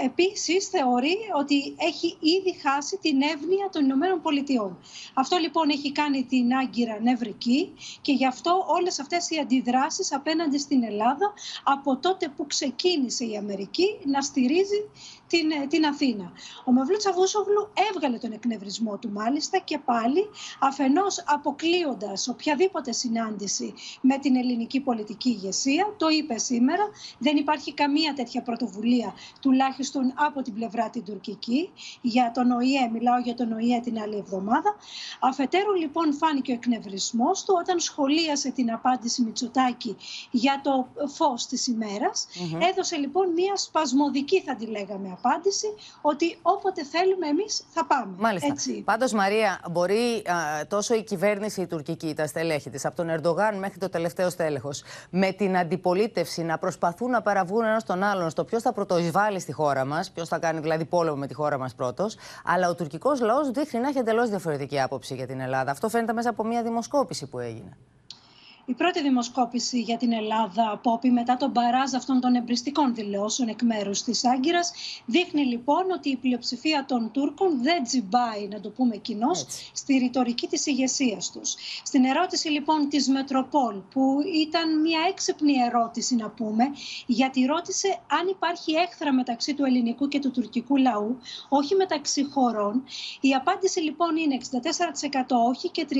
Ε, επίσης θεωρεί ότι έχει ήδη χάσει την εύνοια των Ηνωμένων Πολιτειών. Αυτό λοιπόν έχει κάνει την Άγκυρα νευρική και γι' αυτό όλες αυτές οι αντιδράσεις απέναντι στην Ελλάδα από τότε που ξεκίνησε η Αμερική να στηρίζει την, ε, την Αθήνα. Ο Μευλού Τσαβούσογλου έβγαλε τον εκνευρισμό του μάλιστα και πάλι αφενός αποκλείοντας οποιαδήποτε συνάντηση με την ελληνική πολιτική ηγεσία, το είπε σήμερα, δεν υπάρχει καμία τέτοια πρωτοβουλία τουλάχιστον από την πλευρά την τουρκική για τον ΟΗΕ, μιλάω για τον ΟΗΕ την άλλη εβδομάδα. Αφετέρου λοιπόν φάνηκε ο εκνευρισμός του όταν σχολίασε την απάντηση Μητσοτάκη για το φως της ημέρας. Έδωσε λοιπόν μια σπασμωδική θα τη λέγαμε απάντηση ότι όποτε θέλουμε εμείς θα πάμε. Μάλιστα. Έτσι. Πάντως Μαρία, μπορεί α, τόσο η κυβέρνηση η τουρκική, τα στελέχη της, από τον Ερντογάν μέχρι το τελευταίο στέλεχος, με την αντιπολίτευση να προσπαθούν να παραβγούν ένας τον άλλον στο ποιος θα πρωτοεισβάλλει στη χώρα μας, ποιος θα κάνει δηλαδή πόλεμο με τη χώρα μας πρώτος, αλλά ο τουρκικός λαός δείχνει να έχει εντελώς διαφορετική άποψη για την Ελλάδα. Αυτό φαίνεται μέσα από μια δημοσκόπηση που έγινε. Η πρώτη δημοσκόπηση για την Ελλάδα, Πόπη, μετά τον παράζ αυτών των εμπριστικών δηλώσεων εκ μέρους της Άγκυρας, δείχνει λοιπόν ότι η πλειοψηφία των Τούρκων δεν τζιμπάει, να το πούμε κοινώς, στη ρητορική της ηγεσίας τους. Στην ερώτηση λοιπόν της Μετροπόλ, που ήταν μια έξυπνη ερώτηση να πούμε, γιατί ρώτησε αν υπάρχει έχθρα μεταξύ του ελληνικού και του τουρκικού λαού, όχι μεταξύ χωρών. Η απάντηση λοιπόν είναι 64% όχι και 31,3%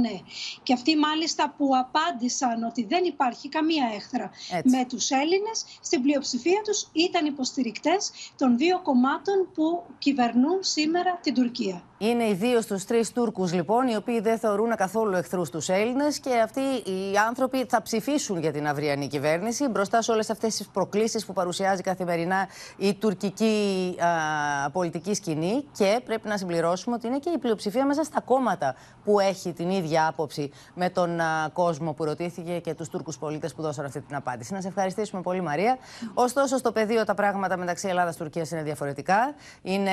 ναι. Και αυτοί μάλιστα που απάντησαν ότι δεν υπάρχει καμία έχθρα Έτσι. με τους Έλληνες, στην πλειοψηφία τους ήταν υποστηρικτές των δύο κομμάτων που κυβερνούν σήμερα την Τουρκία. Είναι οι δύο στους τρεις Τούρκους, λοιπόν, οι οποίοι δεν θεωρούν καθόλου εχθρούς τους Έλληνες και αυτοί οι άνθρωποι θα ψηφίσουν για την αυριανή κυβέρνηση μπροστά σε όλες αυτές τις προκλήσεις που παρουσιάζει καθημερινά η τουρκική α, πολιτική σκηνή. Και πρέπει να συμπληρώσουμε ότι είναι και η πλειοψηφία μέσα στα κόμματα που έχει την ίδια άποψη με τον α, κόσμο που ρωτήθηκε και τους Τούρκους πολίτες που δώσαν αυτή την απάντηση. Να σε ευχαριστήσουμε πολύ, Μαρία. Ωστόσο, στο πεδίο τα πράγματα μεταξύ Ελλάδα και Τουρκία είναι διαφορετικά. Είναι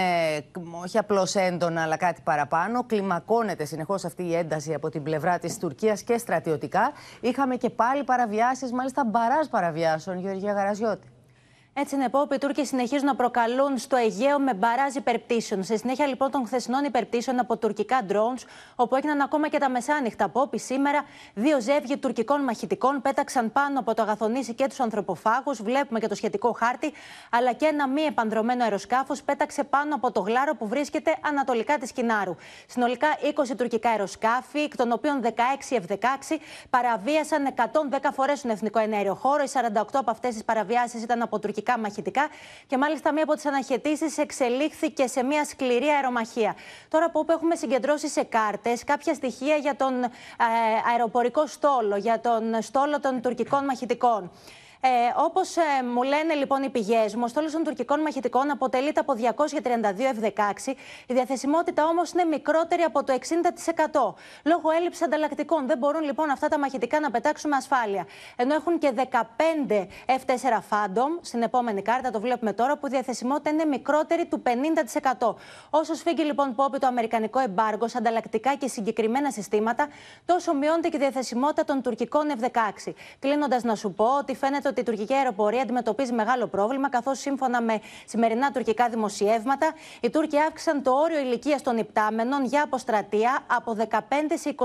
όχι απλώς έντονα, αλλά κάτι παραπάνω. Κλιμακώνεται συνεχώς αυτή η ένταση από την πλευρά της Τουρκίας και στρατιωτικά. Είχαμε και πάλι παραβιάσεις, μάλιστα μπαράζ παραβιάσεων, Γεωργία Γαραζιώτη. Έτσι είναι, πω, οι Τούρκοι συνεχίζουν να προκαλούν στο Αιγαίο με μπαράζ υπερπτήσεων. Σε συνέχεια λοιπόν των χθεσινών υπερπτήσεων από τουρκικά drones, όπου έγιναν ακόμα και τα μεσάνυχτα. Πόπη σήμερα, δύο ζεύγοι τουρκικών μαχητικών πέταξαν πάνω από το αγαθονήσι και τους ανθρωποφάγους. Βλέπουμε και το σχετικό χάρτη, αλλά και ένα μη επανδρομένο αεροσκάφος πέταξε πάνω από το γλάρο που βρίσκεται ανατολικά της Κινάρου. Συνολικά 20 τουρκικά αεροσκάφη, εκ των οποίων 16 F-16 παραβίασαν 110 φορές τον εθνικό ενέργειο χώρο. Οι 48 από αυτές τις παραβιάσεις ήταν από τουρκικά μαχητικά και μάλιστα μία από τις αναχαιτήσεις εξελίχθηκε σε μία σκληρή αερομαχία. Τώρα που έχουμε συγκεντρώσει σε κάρτες κάποια στοιχεία για τον ε, αεροπορικό στόλο, για τον στόλο των τουρκικών μαχητικών. Ε, Όπως ε, μου λένε λοιπόν οι πηγές μου, ο στόλος των τουρκικών μαχητικών αποτελείται από 232 F-16. Η διαθεσιμότητα όμως είναι μικρότερη από το 60%. Λόγω έλλειψης ανταλλακτικών. Δεν μπορούν λοιπόν αυτά τα μαχητικά να πετάξουν με ασφάλεια. Ενώ έχουν και 15 F-4 Phantom στην επόμενη κάρτα, το βλέπουμε τώρα, που η διαθεσιμότητα είναι μικρότερη του 50%. Όσο σφίγγει λοιπόν πόπι το αμερικανικό εμπάργκο σε ανταλλακτικά και συγκεκριμένα συστήματα, τόσο μειώνεται και η διαθεσιμότητα των τουρκικών F-16. Κλείνοντας να σου πω ότι φαίνεται ότι η τουρκική αεροπορία αντιμετωπίζει μεγάλο πρόβλημα, καθώς σύμφωνα με σημερινά τουρκικά δημοσιεύματα, οι Τούρκοι αύξησαν το όριο ηλικίας των υπτάμενων για αποστρατεία από 15 σε 21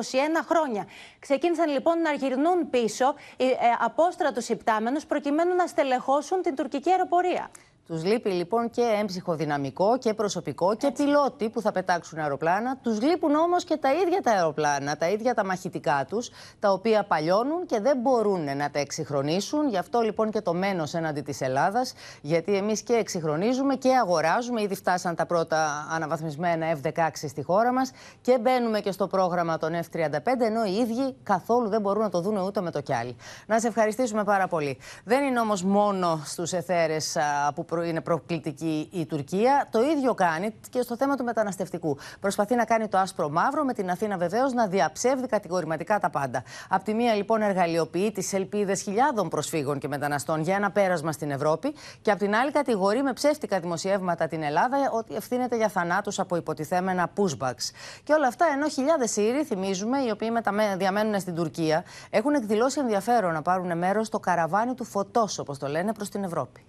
χρόνια. Ξεκίνησαν λοιπόν να γυρνούν πίσω οι ε, απόστρατους υπτάμενους προκειμένου να στελεχώσουν την τουρκική αεροπορία. Τους λείπει λοιπόν και έμψυχο δυναμικό και προσωπικό και πιλότοι που θα πετάξουν αεροπλάνα. Τους λείπουν όμως και τα ίδια τα αεροπλάνα, τα ίδια τα μαχητικά τους, τα οποία παλιώνουν και δεν μπορούν να τα εξυγχρονίσουν. Γι' αυτό λοιπόν και το μένος έναντι της Ελλάδας, γιατί εμείς και εξυγχρονίζουμε και αγοράζουμε. Ήδη φτάσαν τα πρώτα αναβαθμισμένα F-16 στη χώρα μας και μπαίνουμε και στο πρόγραμμα των F-35, ενώ οι ίδιοι καθόλου δεν μπορούν να το δουν ούτε με το κιάλι. Να σε ευχαριστήσουμε πάρα πολύ. Δεν είναι όμως μόνο στους εθέρες που είναι προκλητική η Τουρκία. Το ίδιο κάνει και στο θέμα του μεταναστευτικού. Προσπαθεί να κάνει το άσπρο μαύρο, με την Αθήνα βεβαίως να διαψεύδει κατηγορηματικά τα πάντα. Απ' τη μία λοιπόν εργαλειοποιεί τις ελπίδες χιλιάδων προσφύγων και μεταναστών για ένα πέρασμα στην Ευρώπη και απ' την άλλη κατηγορεί με ψεύτικα δημοσιεύματα την Ελλάδα ότι ευθύνεται για θανάτους από υποτιθέμενα pushbacks. Και όλα αυτά ενώ χιλιάδες Σύριοι, θυμίζουμε, οι οποίοι μεταμέ... διαμένουν στην Τουρκία, έχουν εκδηλώσει ενδιαφέρον να πάρουν μέρος στο καραβάνι του φωτός, όπως το λένε, προς την Ευρώπη.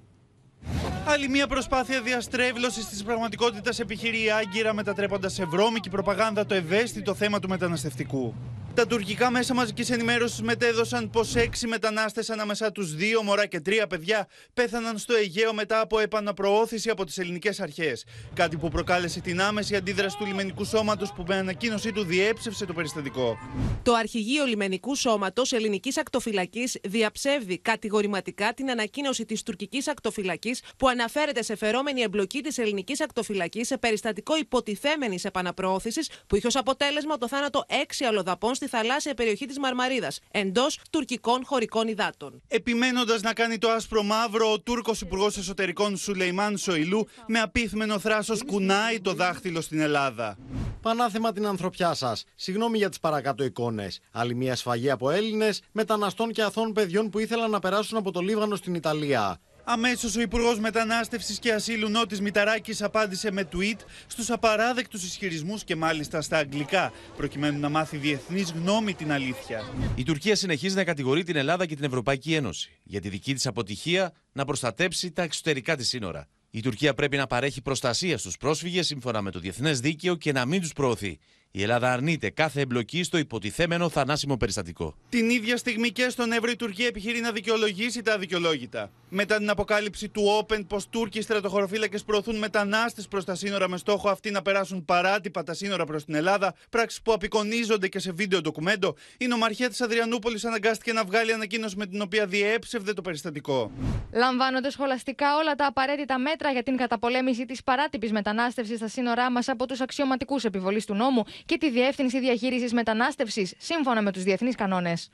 Άλλη μια προσπάθεια διαστρέβλωσης της πραγματικότητας επιχειρεί η Άγκυρα, μετατρέποντας σε βρώμικη προπαγάνδα το ευαίσθητο θέμα του μεταναστευτικού. Τα τουρκικά μέσα μαζικής ενημέρωσης μετέδωσαν πως έξι μετανάστες ανάμεσα τους δύο μωρά και τρία παιδιά πέθαναν στο Αιγαίο μετά από επαναπροώθηση από τις ελληνικές αρχές. Κάτι που προκάλεσε την άμεση αντίδραση του λιμενικού σώματος που με ανακοίνωσή του διέψευσε το περιστατικό. Το Αρχηγείο Λιμενικού Σώματος Ελληνικής Ακτοφυλακής διαψεύδει κατηγορηματικά την ανακοίνωση της τουρκικής ακτοφυλακής που αναφέρεται σε φερόμενη εμπλοκή της ελληνικής ακτοφυλακής σε περιστατικό υποτιθέμενης επαναπροώθησης που είχε ως αποτέλεσμα το θάνατο έξι αλλοδαπών στη θαλάσσια περιοχή της Μαρμαρίδας, εντός τουρκικών χωρικών υδάτων. Επιμένοντας να κάνει το άσπρο μαύρο, ο Τούρκος Υπουργός Εσωτερικών Σουλεϊμάν Σοηλού με απίθμενο θράσος κουνάει το δάχτυλο στην Ελλάδα. Πανάθεμα την ανθρωπιά σας. Συγγνώμη για τις παρακάτω εικόνες. Άλλη μια σφαγή από Έλληνες, μεταναστών και αθών παιδιών που ήθελαν να περάσουν από το Λίβανο στην Ιταλία. Αμέσως ο Υπουργός Μετανάστευσης και Ασύλου Νότης Μηταράκης απάντησε με tweet στους απαράδεκτους ισχυρισμούς και μάλιστα στα αγγλικά, προκειμένου να μάθει διεθνής γνώμη την αλήθεια. Η Τουρκία συνεχίζει να κατηγορεί την Ελλάδα και την Ευρωπαϊκή Ένωση για τη δική της αποτυχία να προστατέψει τα εξωτερικά της σύνορα. Η Τουρκία πρέπει να παρέχει προστασία στους πρόσφυγες σύμφωνα με το διεθνές δίκαιο και να μην τους προωθεί. Η Ελλάδα αρνείται κάθε εμπλοκή στο υποτιθέμενο θανάσιμο περιστατικό. Την ίδια στιγμή και στον Εύρο η Τουρκία επιχειρεί να δικαιολογήσει τα αδικαιολόγητα. Μετά την αποκάλυψη του Open πως Τούρκοι στρατοχωροφύλακες προωθούν μετανάστες προς τα σύνορα με στόχο αυτοί να περάσουν παράτυπα τα σύνορα προς την Ελλάδα, πράξεις που απεικονίζονται και σε βίντεο ντοκουμέντο, η νομαρχία της Αδριανούπολης αναγκάστηκε να βγάλει ανακοίνωση με την οποία διέψευδε το περιστατικό. Λαμβάνονται σχολαστικά όλα τα απαραίτητα μέτρα για την καταπολέμηση της παράτυπης μετανάστευσης στα σύνορά μας από τους αξιωματικούς επιβολής του νόμου και τη Διεύθυνση Διαχείρισης Μετανάστευσης, σύμφωνα με τους διεθνείς κανόνες.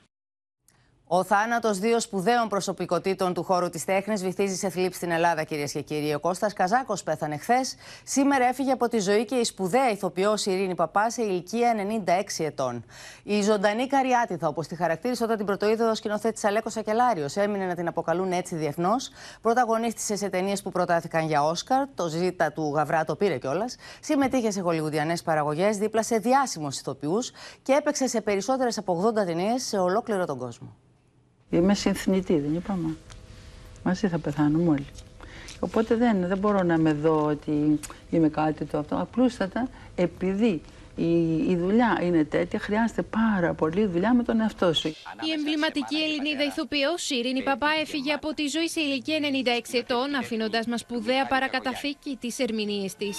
Ο θάνατος δύο σπουδαίων προσωπικότητων του χώρου της τέχνης βυθίζει σε θλίψη στην Ελλάδα, κυρίες και κύριοι. Ο Κώστας Καζάκος πέθανε χθες. Σήμερα έφυγε από τη ζωή και η σπουδαία ηθοποιό Ειρήνη Παπά σε ηλικία 96 ετών. Η ζωντανή Καριάτιθα, όπως τη χαρακτήρισε όταν την πρωτοείδε ο σκηνοθέτης Αλέκος Σακελάριο, έμεινε να την αποκαλούν έτσι διεθνώς. Πρωταγωνίστησε σε ταινίες που προτάθηκαν για Όσκαρ, το ζήτα του Γαβρά το πήρε κιόλας. Συμμετείχε σε χολιγουδιανές παραγωγές δίπλα σε διάσημους ηθοποιούς και έπαιξε σε περισσότερες από 80 ταινίες σε ολόκληρο τον κόσμο. Είμαι συνθνητή, δεν είπαμε. Μαζί θα πεθάνουμε όλοι. Οπότε δεν, δεν μπορώ να με δω ότι είμαι κάτι το αυτό. Απλούστατα επειδή η, η δουλειά είναι τέτοια, χρειάζεται πάρα πολύ δουλειά με τον εαυτό σου. Η εμβληματική Ελληνίδα ηθοποιός Ειρήνη Παπά έφυγε από τη ζωή σε ηλικία 96 ετών, αφήνοντας μας σπουδαία παρακαταθήκη τι ερμηνείε της.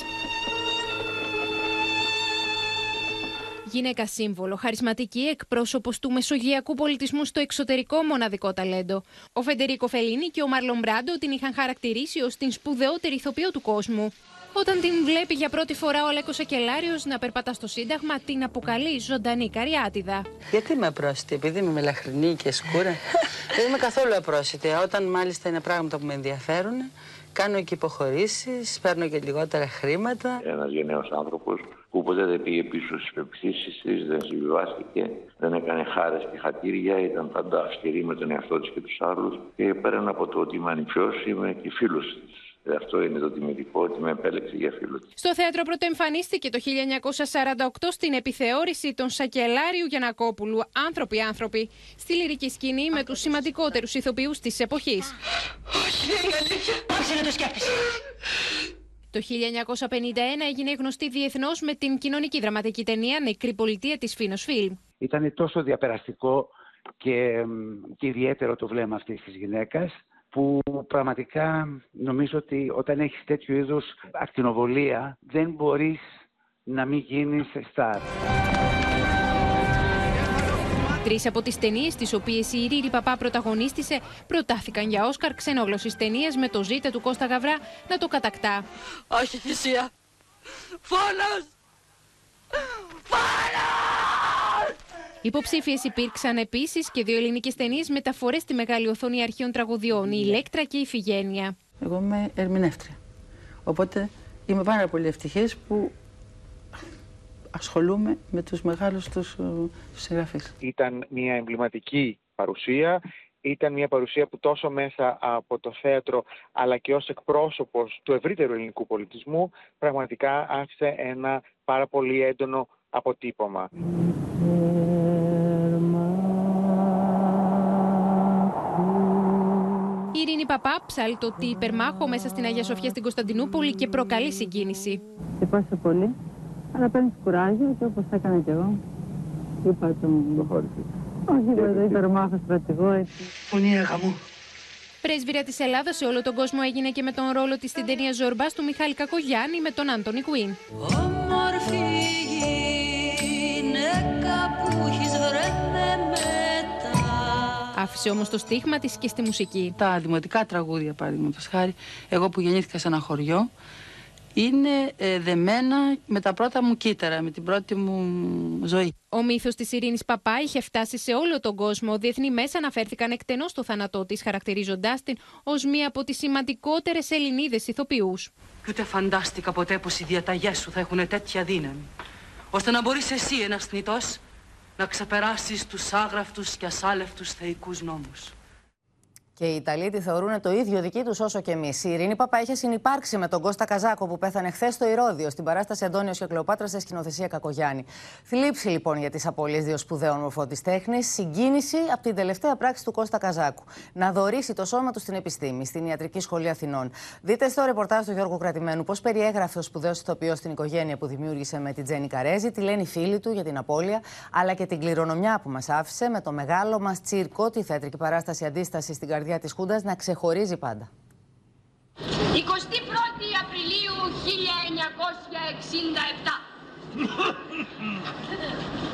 Γυναίκα σύμβολο, χαρισματική εκπρόσωπος του μεσογειακού πολιτισμού στο εξωτερικό μοναδικό ταλέντο. Ο Φεντερίκο Φελίνη και ο Μάρλον Μπράντο την είχαν χαρακτηρίσει ως την σπουδαιότερη ηθοποιό του κόσμου. Όταν την βλέπει για πρώτη φορά ο Αλέκος Ακελάριος να περπατά στο Σύνταγμα, την αποκαλεί ζωντανή καριάτιδα. Γιατί είμαι απρόσιτη, επειδή είμαι μελαχρινή και σκούρα. Δεν είμαι καθόλου απρόσιτη. Όταν μάλιστα είναι πράγματα που με ενδιαφέρουν, κάνω και υποχωρήσεις, παίρνω και λιγότερα χρήματα. Ένας γενναίος άνθρωπος που ποτέ δεν πήγε πίσω στις πεπιθήσεις της, δεν συμβιβάστηκε, δεν έκανε χάρες και χατήρια, ήταν πάντα αυστηρή με τον εαυτό της και τους άλλους. Και πέραν από το ότι είμαι ανοιχτό, είμαι και φίλος της. Αυτό είναι το τιμητικό ότι με επέλεξε για φίλο της. Στο θέατρο πρωτοεμφανίστηκε το 1948 στην επιθεώρηση των Σακελάριου Γιανακόπουλου «Άνθρωποι, άνθρωποι» στη λυρική σκηνή με τους σημαντικότερους ηθοποιούς της εποχής. Όχι, δεν είναι αλήθεια. Όχι, να το σκέφτεσαι; Το 1951 έγινε γνωστή διεθνώς με την κοινωνική δραματική ταινία «Νεκρή πολιτεία» της Φίνος Φιλμ. Ήταν τόσο διαπεραστικό και, και ιδιαίτερο το βλέμμα αυτής της γυναίκας που πραγματικά νομίζω ότι όταν έχεις τέτοιου είδους ακτινοβολία δεν μπορείς να μην γίνεις στάρ. Τρεις από τις ταινίες τις οποίες η Ρίρη Παπά πρωταγωνίστησε προτάθηκαν για Όσκαρ ξενόγλωση ταινίε με το ζήτε του Κώστα Γαβρά να το κατακτά. Όχι θυσία. Φόνος! Φόνος! Υποψήφιες υπήρξαν επίσης και δύο ελληνικές ταινίες μεταφορές στη μεγάλη οθόνη αρχαίων τραγουδιών, η Ηλέκτρα και η Φιγένεια. Εγώ είμαι ερμηνεύτρια. Οπότε είμαι πάρα πολύ ευτυχής που ασχολούμαι με τους μεγάλους τους ε, συγγραφείς. Ήταν μια εμβληματική παρουσία. Ήταν μια παρουσία που τόσο μέσα από το θέατρο αλλά και ως εκπρόσωπος του ευρύτερου ελληνικού πολιτισμού πραγματικά άφησε ένα πάρα πολύ έντονο αποτύπωμα. Η Ειρήνη Παπά ψάλει τι υπερμάχο μέσα στην Αγία Σοφιά στην Κωνσταντινούπολη και προκαλεί συγκίνηση. Λυπάσαι πολύ, αλλά παίρνεις κουράγιο και όπως θα έκανα κι εγώ. Είπα τον. Όχι, βέβαια, υπερμάχο στρατηγό, έτσι. Μονίακα μου. Πρέσβυρα της Ελλάδα σε όλο τον κόσμο έγινε και με τον ρόλο της στην ταινία Ζορμπά του Μιχάλη Κακογιάννη με τον Άντωνι Κουίν. Όμορφη γυναίκα που έχεις βρε με μετά Άφησε όμως το στίγμα της και στη μουσική. Τα δημοτικά τραγούδια, παραδείγματος χάρη, εγώ που γεννήθηκα σε ένα χωριό, είναι ε, δεμένα με τα πρώτα μου κύτταρα, με την πρώτη μου ζωή. Ο μύθος της Ειρήνης Παπά είχε φτάσει σε όλο τον κόσμο. Διεθνή μέσα αναφέρθηκαν εκτενώς στο θάνατό της, χαρακτηρίζοντάς την ως μία από τις σημαντικότερες Ελληνίδες ηθοποιούς. Και ούτε φαντάστηκα ποτέ πως οι διαταγές σου θα έχουν τέτοια δύναμη. Ώστε να μπορείς εσύ ένας θνητός να ξεπεράσεις τους άγραφτους και ασάλευτους θεϊκούς νόμους. Και οι Ιταλοί τη θεωρούν το ίδιο δική τους όσο και εμείς. Η Ειρήνη Παπά είχε συνυπάρξει με τον Κώστα Καζάκο που πέθανε χθες στο Ηρόδιο στην παράσταση Αντώνιος και Κλεοπάτρας σε σκηνοθεσία Κακογιάννη. Θλίψη λοιπόν για τις απολύσεις δύο σπουδαίων μορφών τη τέχνης, συγκίνηση από την τελευταία πράξη του Κώστα Καζάκου. Να δωρήσει το σώμα του στην επιστήμη, στην Ιατρική Σχολή Αθηνών. Δείτε στο ρεπορτάζ του Γιώργου Κρατημένου πώς περιέγραφε ο σπουδαίος ηθοποιός την οικογένεια που δημιούργησε με την Τζέννη Καρέζη, τι λένε οι φίλοι του για την απώλεια, αλλά και την κληρονομιά που μας άφησε με το μεγάλο μας τσίρκο, τη θεατρική παράσταση αντίστασης στην καρδιά της Χούντας να ξεχωρίζει πάντα. 21η Απριλίου 1967.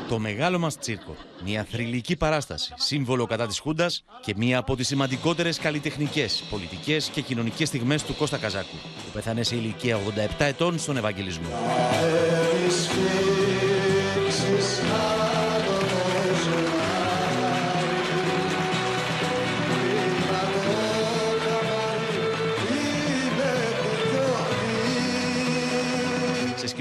Το μεγάλο μας τσίρκο, μια θρηλυκή παράσταση, σύμβολο κατά της Χούντας και μία από τις σημαντικότερες καλλιτεχνικές, πολιτικές και κοινωνικές στιγμές του Κώστα Καζάκου, που πέθανε σε ηλικία 87 ετών στον Ευαγγελισμό.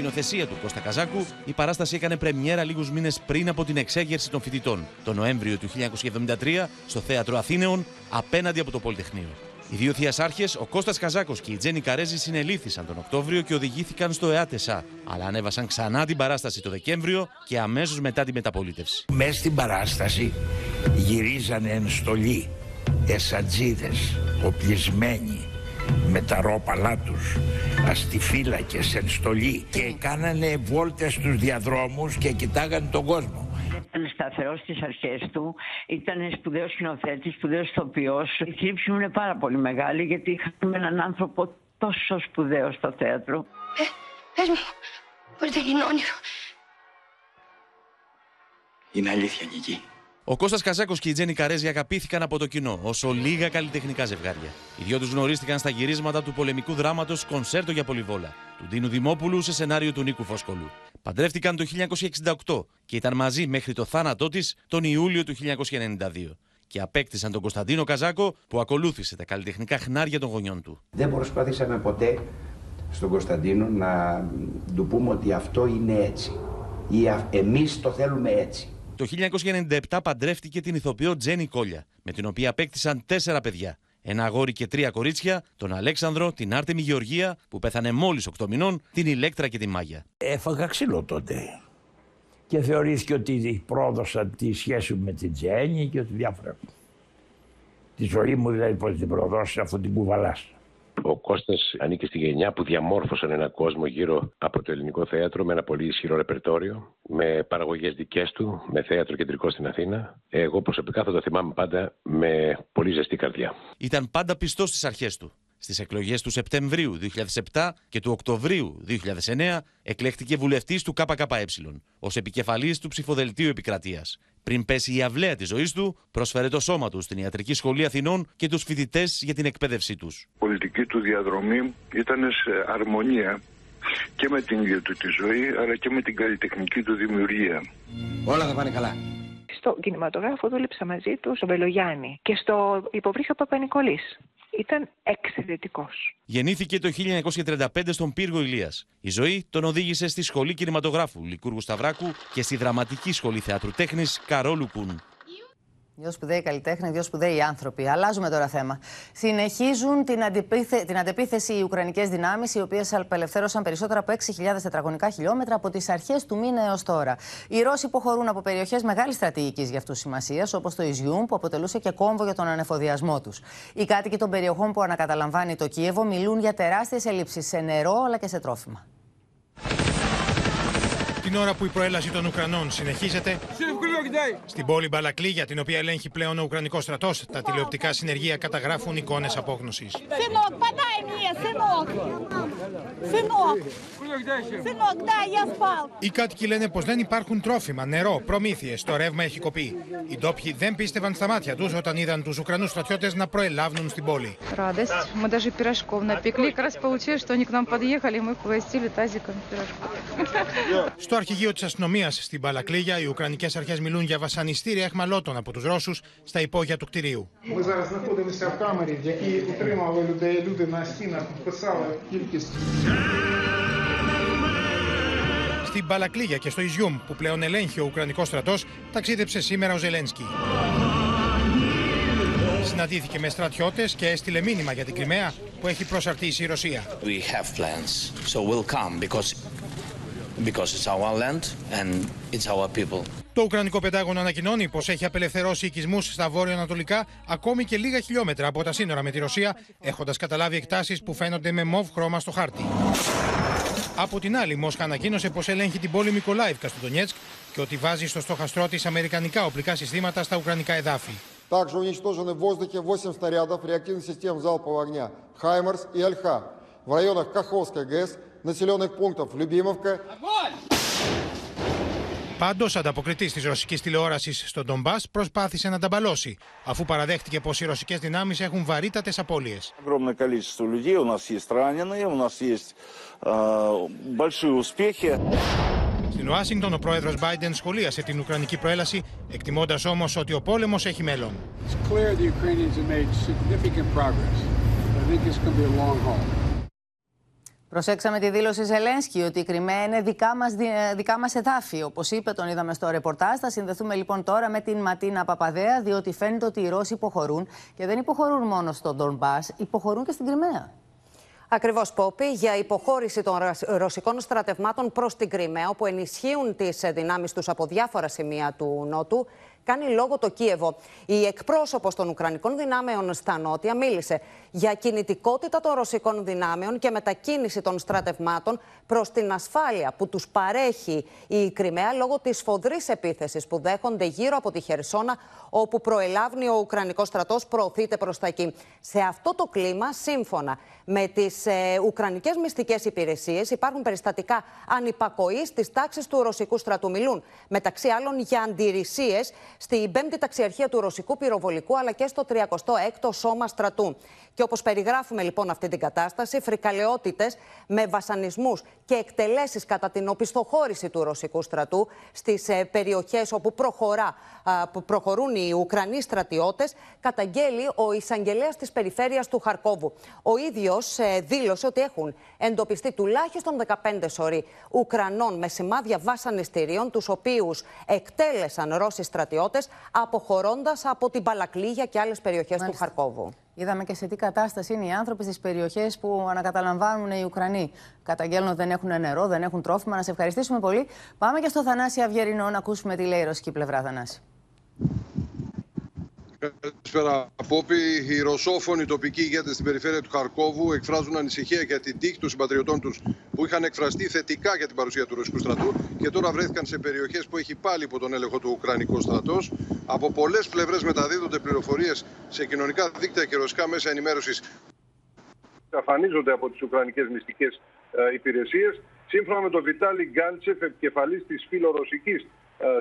Σκηνοθεσία του Κώστα Καζάκου, η παράσταση έκανε πρεμιέρα λίγους μήνες πριν από την εξέγερση των φοιτητών, τον Νοέμβριο του 1973, στο Θέατρο Αθήνεων, απέναντι από το Πολυτεχνείο. Οι δύο θειασάρχε, ο Κώστας Καζάκος και η Τζέννη Καρέζη, συνελήφθησαν τον Οκτώβριο και οδηγήθηκαν στο ΕΑΤΕΣΑ, αλλά ανέβασαν ξανά την παράσταση το Δεκέμβριο και αμέσως μετά τη μεταπολίτευση. Μέσα στην παράσταση γυρίζανε εν στολή εσατζίδες, οπλισμένοι με τα ρόπαλά τους, αστιφύλακες εν στολή και κάνανε βόλτες στους διαδρόμους και κοιτάγανε τον κόσμο. Ήταν σταθερός στις αρχές του, ήταν σπουδαίος σκηνοθέτης, σπουδαίος ηθοποιός. Η θλίψη μου είναι πάρα πολύ μεγάλη γιατί είχαμε έναν άνθρωπο τόσο σπουδαίο στο θέατρο. Ε, πες μου, μπορεί να γίνει όνειρο. Είναι αλήθεια, Νική. Ο Κώστας Καζάκος και η Τζέννη Καρέζη αγαπήθηκαν από το κοινό, όσο λίγα καλλιτεχνικά ζευγάρια. Οι δυο τους γνωρίστηκαν στα γυρίσματα του πολεμικού δράματος Κονσέρτο για Πολυβόλα, του Ντίνου Δημόπουλου σε σενάριο του Νίκου Φόσκολου. Παντρεύτηκαν το 1968 και ήταν μαζί μέχρι το θάνατό της τον Ιούλιο του 1992. Και απέκτησαν τον Κωνσταντίνο Καζάκο που ακολούθησε τα καλλιτεχνικά χνάρια των γονιών του. Δεν προσπαθήσαμε ποτέ στον Κωνσταντίνο να του πούμε ότι αυτό είναι έτσι. Ή α- εμείς το θέλουμε έτσι. Το 1997 παντρεύτηκε την ηθοποιό Τζένι Κόλια, με την οποία απέκτησαν τέσσερα παιδιά. Ένα αγόρι και τρία κορίτσια, τον Αλέξανδρο, την Άρτεμι Γεωργία, που πέθανε μόλις 8 μηνών, την Ηλέκτρα και τη Μάγια. Έφαγα ξύλο τότε. Και θεωρήθηκε ότι πρόδωσα τη σχέση μου με την Τζέννη και ότι διάφορα. Τη ζωή μου δηλαδή πώς την προδώσει αφού την κουβαλάς. Ο Κώστας ανήκει στη γενιά που διαμόρφωσαν ένα κόσμο γύρω από το ελληνικό θέατρο με ένα πολύ ισχυρό ρεπερτόριο, με παραγωγές δικές του, με θέατρο κεντρικό στην Αθήνα. Εγώ προσωπικά θα το θυμάμαι πάντα με πολύ ζεστή καρδιά. Ήταν πάντα πιστό στις αρχές του. Στις εκλογές του Σεπτεμβρίου 2007 και του Οκτωβρίου 2009 εκλέχτηκε βουλευτής του ΚΚΕ ως επικεφαλής του ψηφοδελτίου επικρατείας. Πριν πέσει η αυλαία της ζωής του, πρόσφερε το σώμα τους στην Ιατρική Σχολή Αθηνών και τους φοιτητές για την εκπαίδευσή τους. πολιτική του διαδρομή ήταν σε αρμονία και με την ίδια του τη ζωή αλλά και με την καλλιτεχνική του δημιουργία. Όλα θα πάνε καλά. Στο κινηματογράφο δούλεψα μαζί του στον Μπελογιάννη και στο υποβρύχιο Παπα-Νικολής. Ήταν εξαιρετικός. Γεννήθηκε το 1935 στον πύργο Ηλίας. Η ζωή τον οδήγησε στη Σχολή Κινηματογράφου Λικούργου Σταυράκου και στη Δραματική Σχολή Θεάτρου Τέχνης Καρόλου Κουν. Δύο σπουδαίοι καλλιτέχνε, δύο σπουδαίοι άνθρωποι. Αλλάζουμε τώρα θέμα. Συνεχίζουν την, αντιπίθε... την αντεπίθεση οι Ουκρανικές δυνάμεις, οι οποίες απελευθέρωσαν περισσότερα από 6.000 τετραγωνικά χιλιόμετρα από τις αρχές του μήνα έως τώρα. Οι Ρώσοι υποχωρούν από περιοχές μεγάλης στρατηγικής για αυτούς σημασίας, όπως το Ιζιούμ, που αποτελούσε και κόμβο για τον ανεφοδιασμό τους. Οι κάτοικοι των περιοχών που ανακαταλαμβάνει το Κίεβο μιλούν για τεράστιες ελλείψεις σε νερό αλλά και σε τρόφιμα. Την ώρα που η προέλαση των Ουκρανών συνεχίζεται, στην πόλη Μπαλακλίγια, την οποία ελέγχει πλέον ο Ουκρανικός στρατός, τα τηλεοπτικά συνεργεία καταγράφουν εικόνες απόγνωσης. Οι κάτοικοι λένε πως δεν υπάρχουν τρόφιμα, νερό, προμήθειες. Το ρεύμα έχει κοπεί. Οι ντόπιοι δεν πίστευαν στα μάτια τους όταν είδαν τους Ουκρανούς στρατιώτες να προελάβουν στην πόλη. Στο αρχηγείο της αστυνομίας στην Παλακλίγια, οι Ουκρανικές αρχές μιλούν για βασανιστήρια εχμαλώτων από τους Ρώσους στα υπόγεια του κτηρίου. Στην Παλακλίγια και στο Ιζιούμ που πλέον ελέγχει ο Ουκρανικός στρατός ταξίδεψε σήμερα ο Ζελένσκι. Συναντήθηκε με στρατιώτες και έστειλε μήνυμα για την Κρυμαία που έχει προσαρτήσει η Ρωσία. because it's our land and it's our people. Το Ουκρανικό Πεντάγωνο ανακοινώνει πω έχει απελευθερώσει οικισμού στα βόρειο-ανατολικά, ακόμη και λίγα χιλιόμετρα από τα σύνορα με τη Ρωσία, έχοντα καταλάβει εκτάσει που φαίνονται με μοβ χρώμα στο χάρτη. Από την άλλη, η Μόσχα ανακοίνωσε πω ελέγχει την πόλη Μικολάιβκα στο Ντονιέτσκ και ότι βάζει στο στόχαστρό τη αμερικανικά οπλικά συστήματα στα ουκρανικά εδάφη. Также уничтожены в воздухе 8 снарядов реактивных систем залпового огня «Хаймерс» и «Альха» в районах Каховской ГЭС, населенных пунктов Любимовка, Πάντω, ανταποκριτή τη ρωσική τηλεόραση στον Ντομπά προσπάθησε να τα μπαλώσει, αφού παραδέχτηκε πω οι ρωσικέ δυνάμει έχουν βαρύτατε απώλειε. Огромное количество людей, у нас есть раненые, у нас есть э, большие успехи. Στην Ουάσιγκτον, ο πρόεδρο Biden σχολίασε την Ουκρανική προέλαση, εκτιμώντα όμω ότι ο πόλεμο έχει μέλλον. It's clear the Ukrainians have made significant progress. I think it's going to be a long haul. Προσέξαμε τη δήλωση Ζελένσκι ότι η Κρυμαία είναι δικά μας, δι- δικά μας εδάφη. Όπως είπε, τον είδαμε στο ρεπορτάζ. Θα συνδεθούμε λοιπόν τώρα με την Ματίνα Παπαδέα, διότι φαίνεται ότι οι Ρώσοι υποχωρούν και δεν υποχωρούν μόνο στον Ντονμπάς, υποχωρούν και στην Κρυμαία. Ακριβώς, Πόπη, για υποχώρηση των ρωσ- ρωσικών στρατευμάτων προς την Κρυμαία, όπου ενισχύουν τις δυνάμεις τους από διάφορα σημεία του Νότου, κάνει λόγο το Κίεβο. Η εκπρόσωπος των Ουκρανικών δυνάμεων στα Νότια μίλησε για κινητικότητα των ρωσικών δυνάμεων και μετακίνηση των στρατευμάτων προς την ασφάλεια που τους παρέχει η Κρυμαία λόγω της σφοδρή επίθεσης που δέχονται γύρω από τη Χερσόνα, όπου προελάβει ο Ουκρανικός στρατός, προωθείται προς τα εκεί. Σε αυτό το κλίμα, σύμφωνα με τις ε, Ουκρανικές μυστικές υπηρεσίες, υπάρχουν περιστατικά ανυπακοής της τάξης του ρωσικού στρατού. Μιλούν μεταξύ άλλων για αντιρρησίες στην 5η ταξιαρχία του ρωσικού πυροβολικού αλλά και στο 36ο Σώμα Στρατού. Και όπως περιγράφουμε λοιπόν αυτή την κατάσταση, φρικαλαιότητες με βασανισμούς και εκτελέσεις κατά την οπισθοχώρηση του ρωσικού στρατού στις περιοχές όπου προχωρά, α, που προχωρούν οι Ουκρανοί στρατιώτες, καταγγέλει ο εισαγγελέας της περιφέρειας του Χαρκόβου. Ο ίδιος δήλωσε ότι έχουν εντοπιστεί τουλάχιστον 15 σωροί Ουκρανών με σημάδια βασανιστήριων, τους οποίους εκτέλεσαν Ρώσοι στρατιώτες, αποχωρώντας από την Παλακλίγια και άλλες περιοχές του Χαρκόβου. Είδαμε και σε τι κατάσταση είναι οι άνθρωποι στις περιοχές που ανακαταλαμβάνουν οι Ουκρανοί. Καταγγέλνουν ότι δεν έχουν νερό, δεν έχουν τρόφιμα. Να σε ευχαριστήσουμε πολύ. Πάμε και στο Θανάση Αυγερινό να ακούσουμε τι λέει η ρωσική πλευρά, Θανάση. Καλησπέρα, Πόπη. Οι ρωσόφωνοι τοπικοί ηγέτες στην περιφέρεια του Χαρκόβου εκφράζουν ανησυχία για την τύχη των συμπατριωτών τους που είχαν εκφραστεί θετικά για την παρουσία του ρωσικού στρατού και τώρα βρέθηκαν σε περιοχές που έχει πάλι υπό τον έλεγχο του Ουκρανικό στρατός. Από πολλές πλευρές μεταδίδονται πληροφορίες σε κοινωνικά δίκτυα και ρωσικά μέσα ενημέρωσης. Αφανίζονται από τις Ουκρανικές μυστικές υπηρεσίες. Σύμφωνα με τον Βιτάλη Γκάντσεφ, επικεφαλής της φιλορωσικής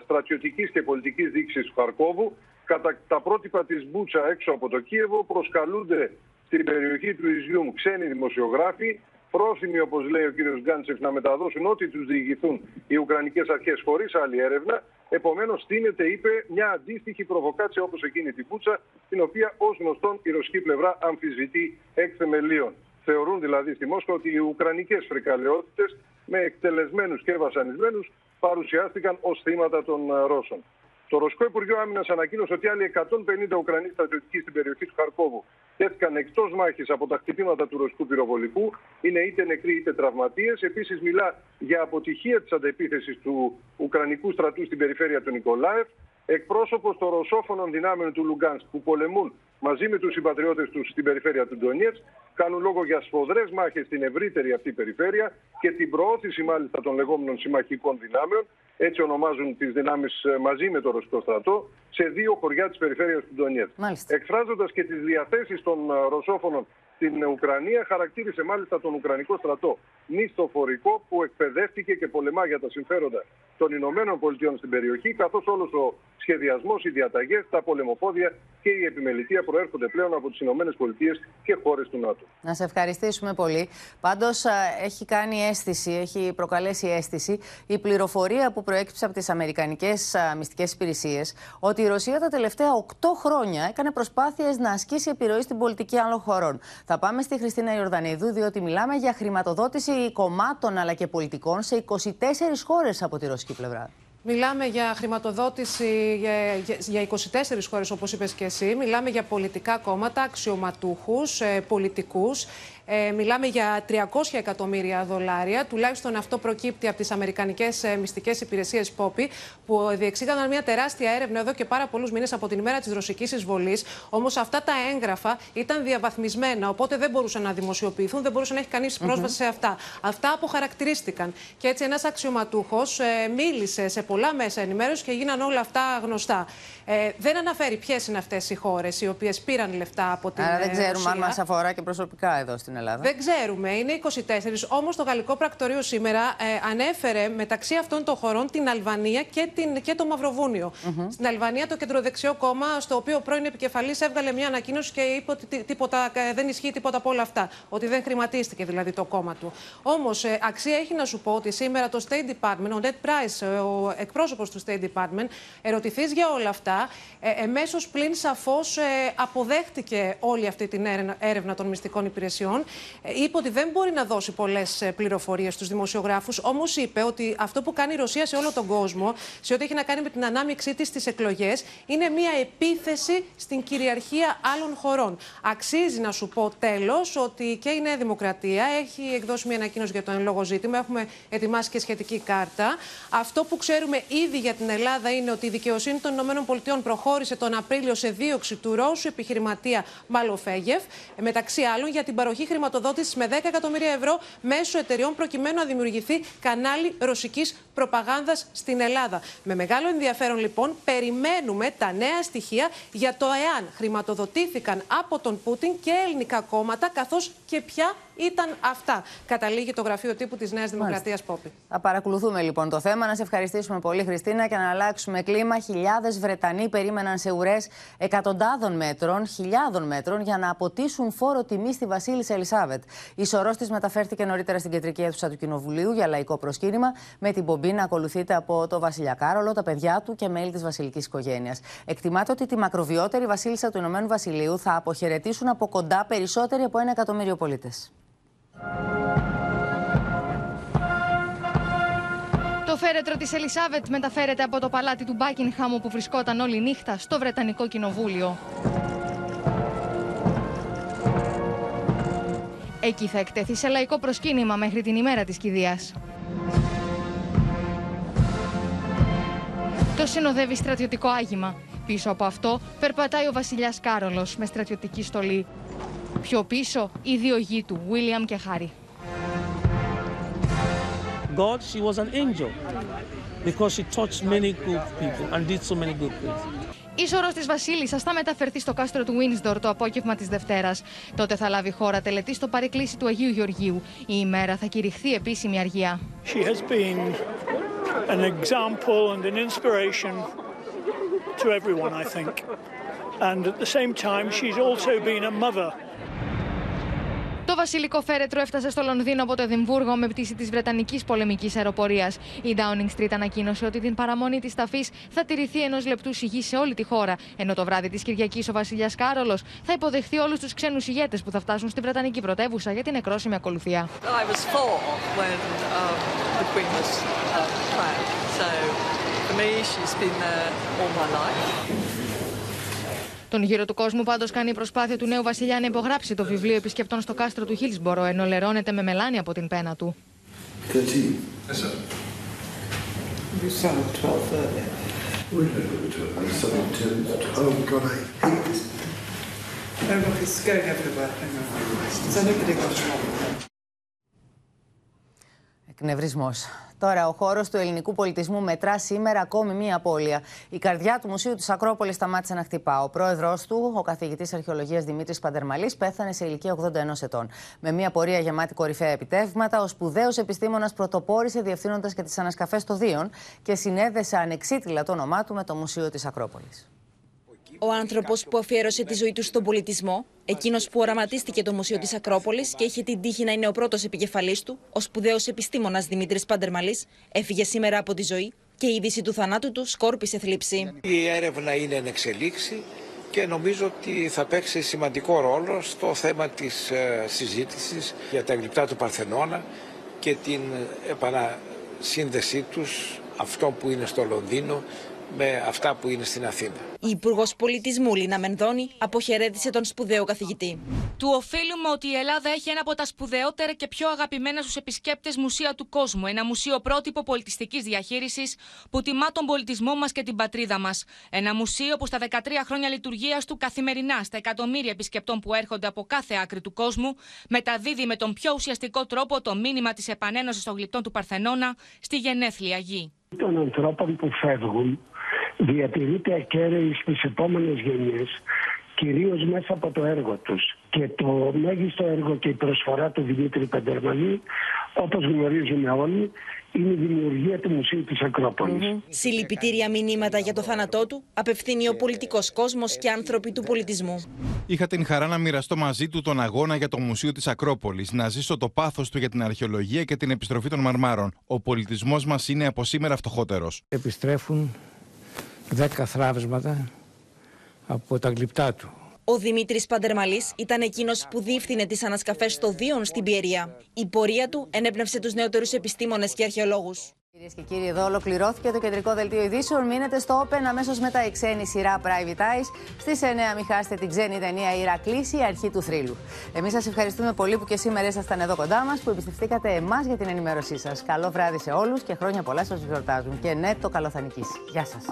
στρατιωτικής και πολιτικής διοίκηση του Χαρκόβου, κατά τα πρότυπα της Μπούτσα έξω από το Κίεβο προσκαλούνται στην περιοχή του Ιζιούμ ξένοι δημοσιογράφοι, πρόθυμοι όπως λέει ο κύριος Γκάντσεφ να μεταδώσουν ό,τι τους διηγηθούν οι Ουκρανικές αρχές χωρίς άλλη έρευνα. Επομένως στείνεται, είπε, μια αντίστοιχη προβοκάτσια όπως εκείνη την Μπούτσα, την οποία ως γνωστόν η ρωσική πλευρά αμφισβητεί εκ θεμελίων. Θεωρούν δηλαδή στη Μόσχα ότι οι Ουκρανικές φρικαλαιότητες με εκτελεσμένους και βασανισμένους παρουσιάστηκαν ως θύματα των Ρώσων. Το Ρωσικό Υπουργείο Άμυνας ανακοίνωσε ότι άλλοι 150 Ουκρανοί στρατιωτικοί στην περιοχή του Χαρκόβου τέθηκαν εκτός μάχης από τα χτυπήματα του ρωσικού πυροβολικού. Είναι είτε νεκροί είτε τραυματίες. Επίσης, μιλά για αποτυχία της αντεπίθεσης του Ουκρανικού στρατού στην περιφέρεια του Νικολάευ. Εκπρόσωπος των ρωσόφωνων δυνάμεων του Λουγκάνσκ που πολεμούν μαζί με τους συμπατριώτες τους στην περιφέρεια του Ντονιέτ κάνουν λόγο για σφοδρές μάχες στην ευρύτερη αυτή περιφέρεια και την προώθηση μάλιστα των λεγόμενων συμμαχικών δυνάμεων, έτσι ονομάζουν τις δυνάμεις μαζί με το Ρωσικό στρατό, σε δύο χωριά της περιφέρειας του Ντονιέτ. Εκφράζοντας και τις διαθέσεις των ε, ρωσόφωνων στην Ουκρανία, χαρακτήρισε μάλιστα τον Ουκρανικό στρατό μισθοφορικό που εκπαιδεύτηκε και πολεμά για τα συμφέροντα των Ηνωμένων Πολιτειών στην περιοχή, καθώς όλος ο σχεδιασμός, οι διαταγές, τα πολεμοφόδια και η επιμελητία προέρχονται πλέον από τις Ηνωμένες Πολιτείες και χώρες του ΝΑΤΟ. Να σε ευχαριστήσουμε πολύ. Πάντως, έχει κάνει αίσθηση, έχει προκαλέσει αίσθηση η πληροφορία που προέκυψε από τις Αμερικανικές μυστικές υπηρεσίες ότι η Ρωσία τα τελευταία 8 χρόνια έκανε προσπάθειες να ασκήσει επιρροή στην πολιτική άλλων χωρών. Θα πάμε στη Χριστίνα Ιορδανίδου, διότι μιλάμε για χρηματοδότηση κομμάτων αλλά και πολιτικών σε 24 χώρες από τη ρωσική πλευρά. Μιλάμε για χρηματοδότηση για, 24 χώρες όπως είπες και εσύ. Μιλάμε για πολιτικά κόμματα, αξιωματούχους, ε, πολιτικούς. Ε, μιλάμε για 300 εκατομμύρια δολάρια. Τουλάχιστον αυτό προκύπτει από τις Αμερικανικές ε, μυστικές υπηρεσίες ΠΟΠΗ, που διεξήγαγαν μια τεράστια έρευνα εδώ και πάρα πολλούς μήνες από την ημέρα της ρωσικής εισβολής. Όμως αυτά τα έγγραφα ήταν διαβαθμισμένα, οπότε δεν μπορούσαν να δημοσιοποιηθούν, δεν μπορούσε να έχει κανείς πρόσβαση σε αυτά. Αυτά αποχαρακτηρίστηκαν. Και έτσι ένας αξιωματούχος ε, μίλησε σε πολλά μέσα ενημέρωσης και γίναν όλα αυτά γνωστά. Ε, δεν αναφέρει ποιες είναι αυτές οι χώρες οι οποίες πήραν λεφτά από την Άρα δεν ξέρουμε Ρωσία. αν μας αφορά και προσωπικά εδώ στην Ελλάδα. Δεν ξέρουμε, είναι 24. Όμως το Γαλλικό Πρακτορείο σήμερα ε, ανέφερε μεταξύ αυτών των χωρών την Αλβανία και, την, και το Μαυροβούνιο. Στην Αλβανία το κεντροδεξιό κόμμα, στο οποίο ο πρώην επικεφαλής έβγαλε μια ανακοίνωση και είπε ότι τίποτα, ε, δεν ισχύει τίποτα από όλα αυτά. Ότι δεν χρηματίστηκε δηλαδή το κόμμα του. Όμως ε, αξία έχει να σου πω ότι σήμερα το State Department, ο Ned Price, ε, ο εκπρόσωπος του State Department, ερωτηθείς για όλα αυτά, ε, εμέσως πλην σαφώς ε, αποδέχτηκε όλη αυτή την έρευνα, έρευνα των μυστικών υπηρεσιών. Ε, είπε ότι δεν μπορεί να δώσει πολλές πληροφορίες στους δημοσιογράφους, όμως είπε ότι αυτό που κάνει η Ρωσία σε όλο τον κόσμο, σε ό,τι έχει να κάνει με την ανάμειξή της στις εκλογές, είναι μια επίθεση στην κυριαρχία άλλων χωρών. Αξίζει να σου πω τέλος ότι και η Νέα Δημοκρατία έχει εκδώσει μια ανακοίνωση για το εν λόγω ζήτημα. Έχουμε ετοιμάσει και σχετική κάρτα. Αυτό που ξέρουμε ήδη για την Ελλάδα είναι ότι η δικαιοσύνη των ΗΠΑ προχώρησε τον Απρίλιο σε δίωξη του Ρώσου επιχειρηματία Μαλοφέγεφ, μεταξύ άλλων για την παροχή χρηματοδότηση με 10 εκατομμύρια ευρώ μέσω εταιριών προκειμένου να δημιουργηθεί κανάλι ρωσικής προπαγάνδας στην Ελλάδα. Με μεγάλο ενδιαφέρον, λοιπόν, περιμένουμε τα νέα στοιχεία για το εάν χρηματοδοτήθηκαν από τον Πούτιν και ελληνικά κόμματα, καθώς και ποια ήταν αυτά. Καταλήγει το γραφείο τύπου της Νέας Δημοκρατίας Πόπη. Θα παρακολουθούμε λοιπόν το θέμα. Να σε ευχαριστήσουμε πολύ, Χριστίνα, και να αλλάξουμε κλίμα. Χιλιάδες Βρετανοί περίμεναν σε ουρές εκατοντάδων μέτρων, χιλιάδων μέτρων, για να αποτίσουν φόρο τιμή στη Βασίλισσα Ελισάβετ. Η σωρό της μεταφέρθηκε νωρίτερα στην κεντρική αίθουσα του Κοινοβουλίου για λαϊκό προσκύνημα, με την πομπή να ακολουθείται από το Βασιλιά Κάρολο, τα παιδιά του και μέλη της βασιλικής οικογένειας. Εκτιμάται ότι τη μακροβιότερη Βασίλισσα του Ηνωμένου Βασιλείου θα αποχαιρετήσουν από κοντά περισσότεροι από ένα εκατομμύριο πολίτες. Το φέρετρο της Ελισάβετ μεταφέρεται από το παλάτι του Μπάκινχαμ όπου βρισκόταν όλη νύχτα στο Βρετανικό Κοινοβούλιο. Εκεί θα εκτεθεί σε λαϊκό προσκύνημα μέχρι την ημέρα της κηδείας. Το συνοδεύει στρατιωτικό άγημα. Πίσω από αυτό περπατάει ο βασιλιάς Κάρολος με στρατιωτική στολή. Πιο πίσω οι δύο γη του, Βίλιαμ και Χάρη. God, she was an angel because she touched many good people and did so many good things. Η σωρό της Βασίλισσας θα μεταφερθεί στο κάστρο του Windsor το απόγευμα της Δευτέρας. Τότε θα λάβει χώρα τελετή στο παρεκκλήσι του Αγίου Γεωργίου. Η ημέρα θα κηρυχθεί επίσημη αργία. She has been an example and an inspiration to everyone, I think. And at the same time, she's also been a mother Το βασιλικό φέρετρο έφτασε στο Λονδίνο από το Εδιμβούργο με πτήση της Βρετανικής πολεμικής αεροπορίας. Η Downing Street ανακοίνωσε ότι την παραμονή της ταφής θα τηρηθεί ενός λεπτού σιγή σε όλη τη χώρα. Ενώ το βράδυ της Κυριακής ο βασιλιάς Κάρολος θα υποδεχθεί όλους τους ξένους ηγέτες που θα φτάσουν στη Βρετανική πρωτεύουσα για την νεκρόσιμη ακολουθία. I was four when um, the Queen was uh, crowned. So for me, she's been there all my life. Τον γύρο του κόσμου πάντως κάνει η προσπάθεια του νέου βασιλιά να υπογράψει το βιβλίο επισκεπτών στο κάστρο του Χίλσμπορο, ενώ λερώνεται με μελάνι από την πένα του. Jag Εκνευρισμός. Τώρα, ο χώρος του ελληνικού πολιτισμού μετρά σήμερα ακόμη μία απώλεια. Η καρδιά του Μουσείου της Ακρόπολης σταμάτησε να χτυπά. Ο πρόεδρός του, ο καθηγητής Αρχαιολογίας Δημήτρης Παντερμαλής, πέθανε σε ηλικία 81 ετών. Με μία πορεία γεμάτη κορυφαία επιτεύγματα, ο σπουδαίος επιστήμονας πρωτοπόρησε διευθύνοντας και τις ανασκαφές των Δίων και συνέδεσε ανεξίτηλα το όνομά του με το Μουσείο της Ακρόπολης. Ο άνθρωπος που αφιέρωσε τη ζωή του στον πολιτισμό, εκείνος που οραματίστηκε το Μουσείο της Ακρόπολης και είχε την τύχη να είναι ο πρώτος επικεφαλής του, ο σπουδαίος επιστήμονας Δημήτρης Παντερμαλής, έφυγε σήμερα από τη ζωή και η είδηση του θανάτου του σκόρπισε θλίψη. Η έρευνα είναι εν εξελίξη και νομίζω ότι θα παίξει σημαντικό ρόλο στο θέμα της ε, συζήτησης για τα γλυπτά του Παρθενώνα και την επανασύνδεσή τους αυτό που είναι στο Λονδίνο με αυτά που είναι στην Αθήνα. Η Υπουργός Πολιτισμού Λίνα Μενδώνη αποχαιρέτησε τον σπουδαίο καθηγητή. Του οφείλουμε ότι η Ελλάδα έχει ένα από τα σπουδαιότερα και πιο αγαπημένα στους επισκέπτες μουσεία του κόσμου. Ένα μουσείο πρότυπο πολιτιστικής διαχείρισης που τιμά τον πολιτισμό μας και την πατρίδα μας. Ένα μουσείο που στα 13 χρόνια λειτουργίας του καθημερινά στα εκατομμύρια επισκεπτών που έρχονται από κάθε άκρη του κόσμου μεταδίδει με τον πιο ουσιαστικό τρόπο το μήνυμα της επανένωσης των γλυπτών του Παρθενώνα στη γενέθλια γη. Των ανθρώπων που φεύγουν διατηρείται ακέραιη στις επόμενες γενιές κυρίως μέσα από το έργο τους. Και το μέγιστο έργο και η προσφορά του Δημήτρη Πεντερμανή, όπως γνωρίζουμε όλοι, είναι η δημιουργία του Μουσείου της Ακρόπολης. Mm -hmm. Συλληπιτήρια μηνύματα για το θάνατό του απευθύνει ο πολιτικός κόσμος και άνθρωποι του πολιτισμού. Είχα την χαρά να μοιραστώ μαζί του τον αγώνα για το Μουσείο της Ακρόπολης, να ζήσω το πάθος του για την αρχαιολογία και την επιστροφή των μαρμάρων. Ο πολιτισμός μας είναι από σήμερα φτωχότερος. Επιστρέφουν δέκα θράβσματα από τα γλυπτά του. Ο Δημήτρης Παντερμαλής ήταν εκείνος που διεύθυνε τις ανασκαφές στο Δίον στην Πιερία. Η πορεία του ενέπνευσε τους νεότερους επιστήμονες και αρχαιολόγους. Κυρίες και κύριοι, εδώ ολοκληρώθηκε το κεντρικό δελτίο ειδήσεων. Μείνετε στο Open αμέσως μετά η ξένη σειρά Private Eyes. Στις 9 μην χάσετε την ξένη ταινία Ηρακλήση, η αρχή του θρύλου. Εμείς σας ευχαριστούμε πολύ που και σήμερα ήσασταν εδώ κοντά μας, που εμπιστευτήκατε εμάς για την ενημέρωσή σας. Καλό βράδυ σε όλους και χρόνια πολλά σας γιορτάζουν. Και ναι, το καλό θα νικήσει. Γεια σας.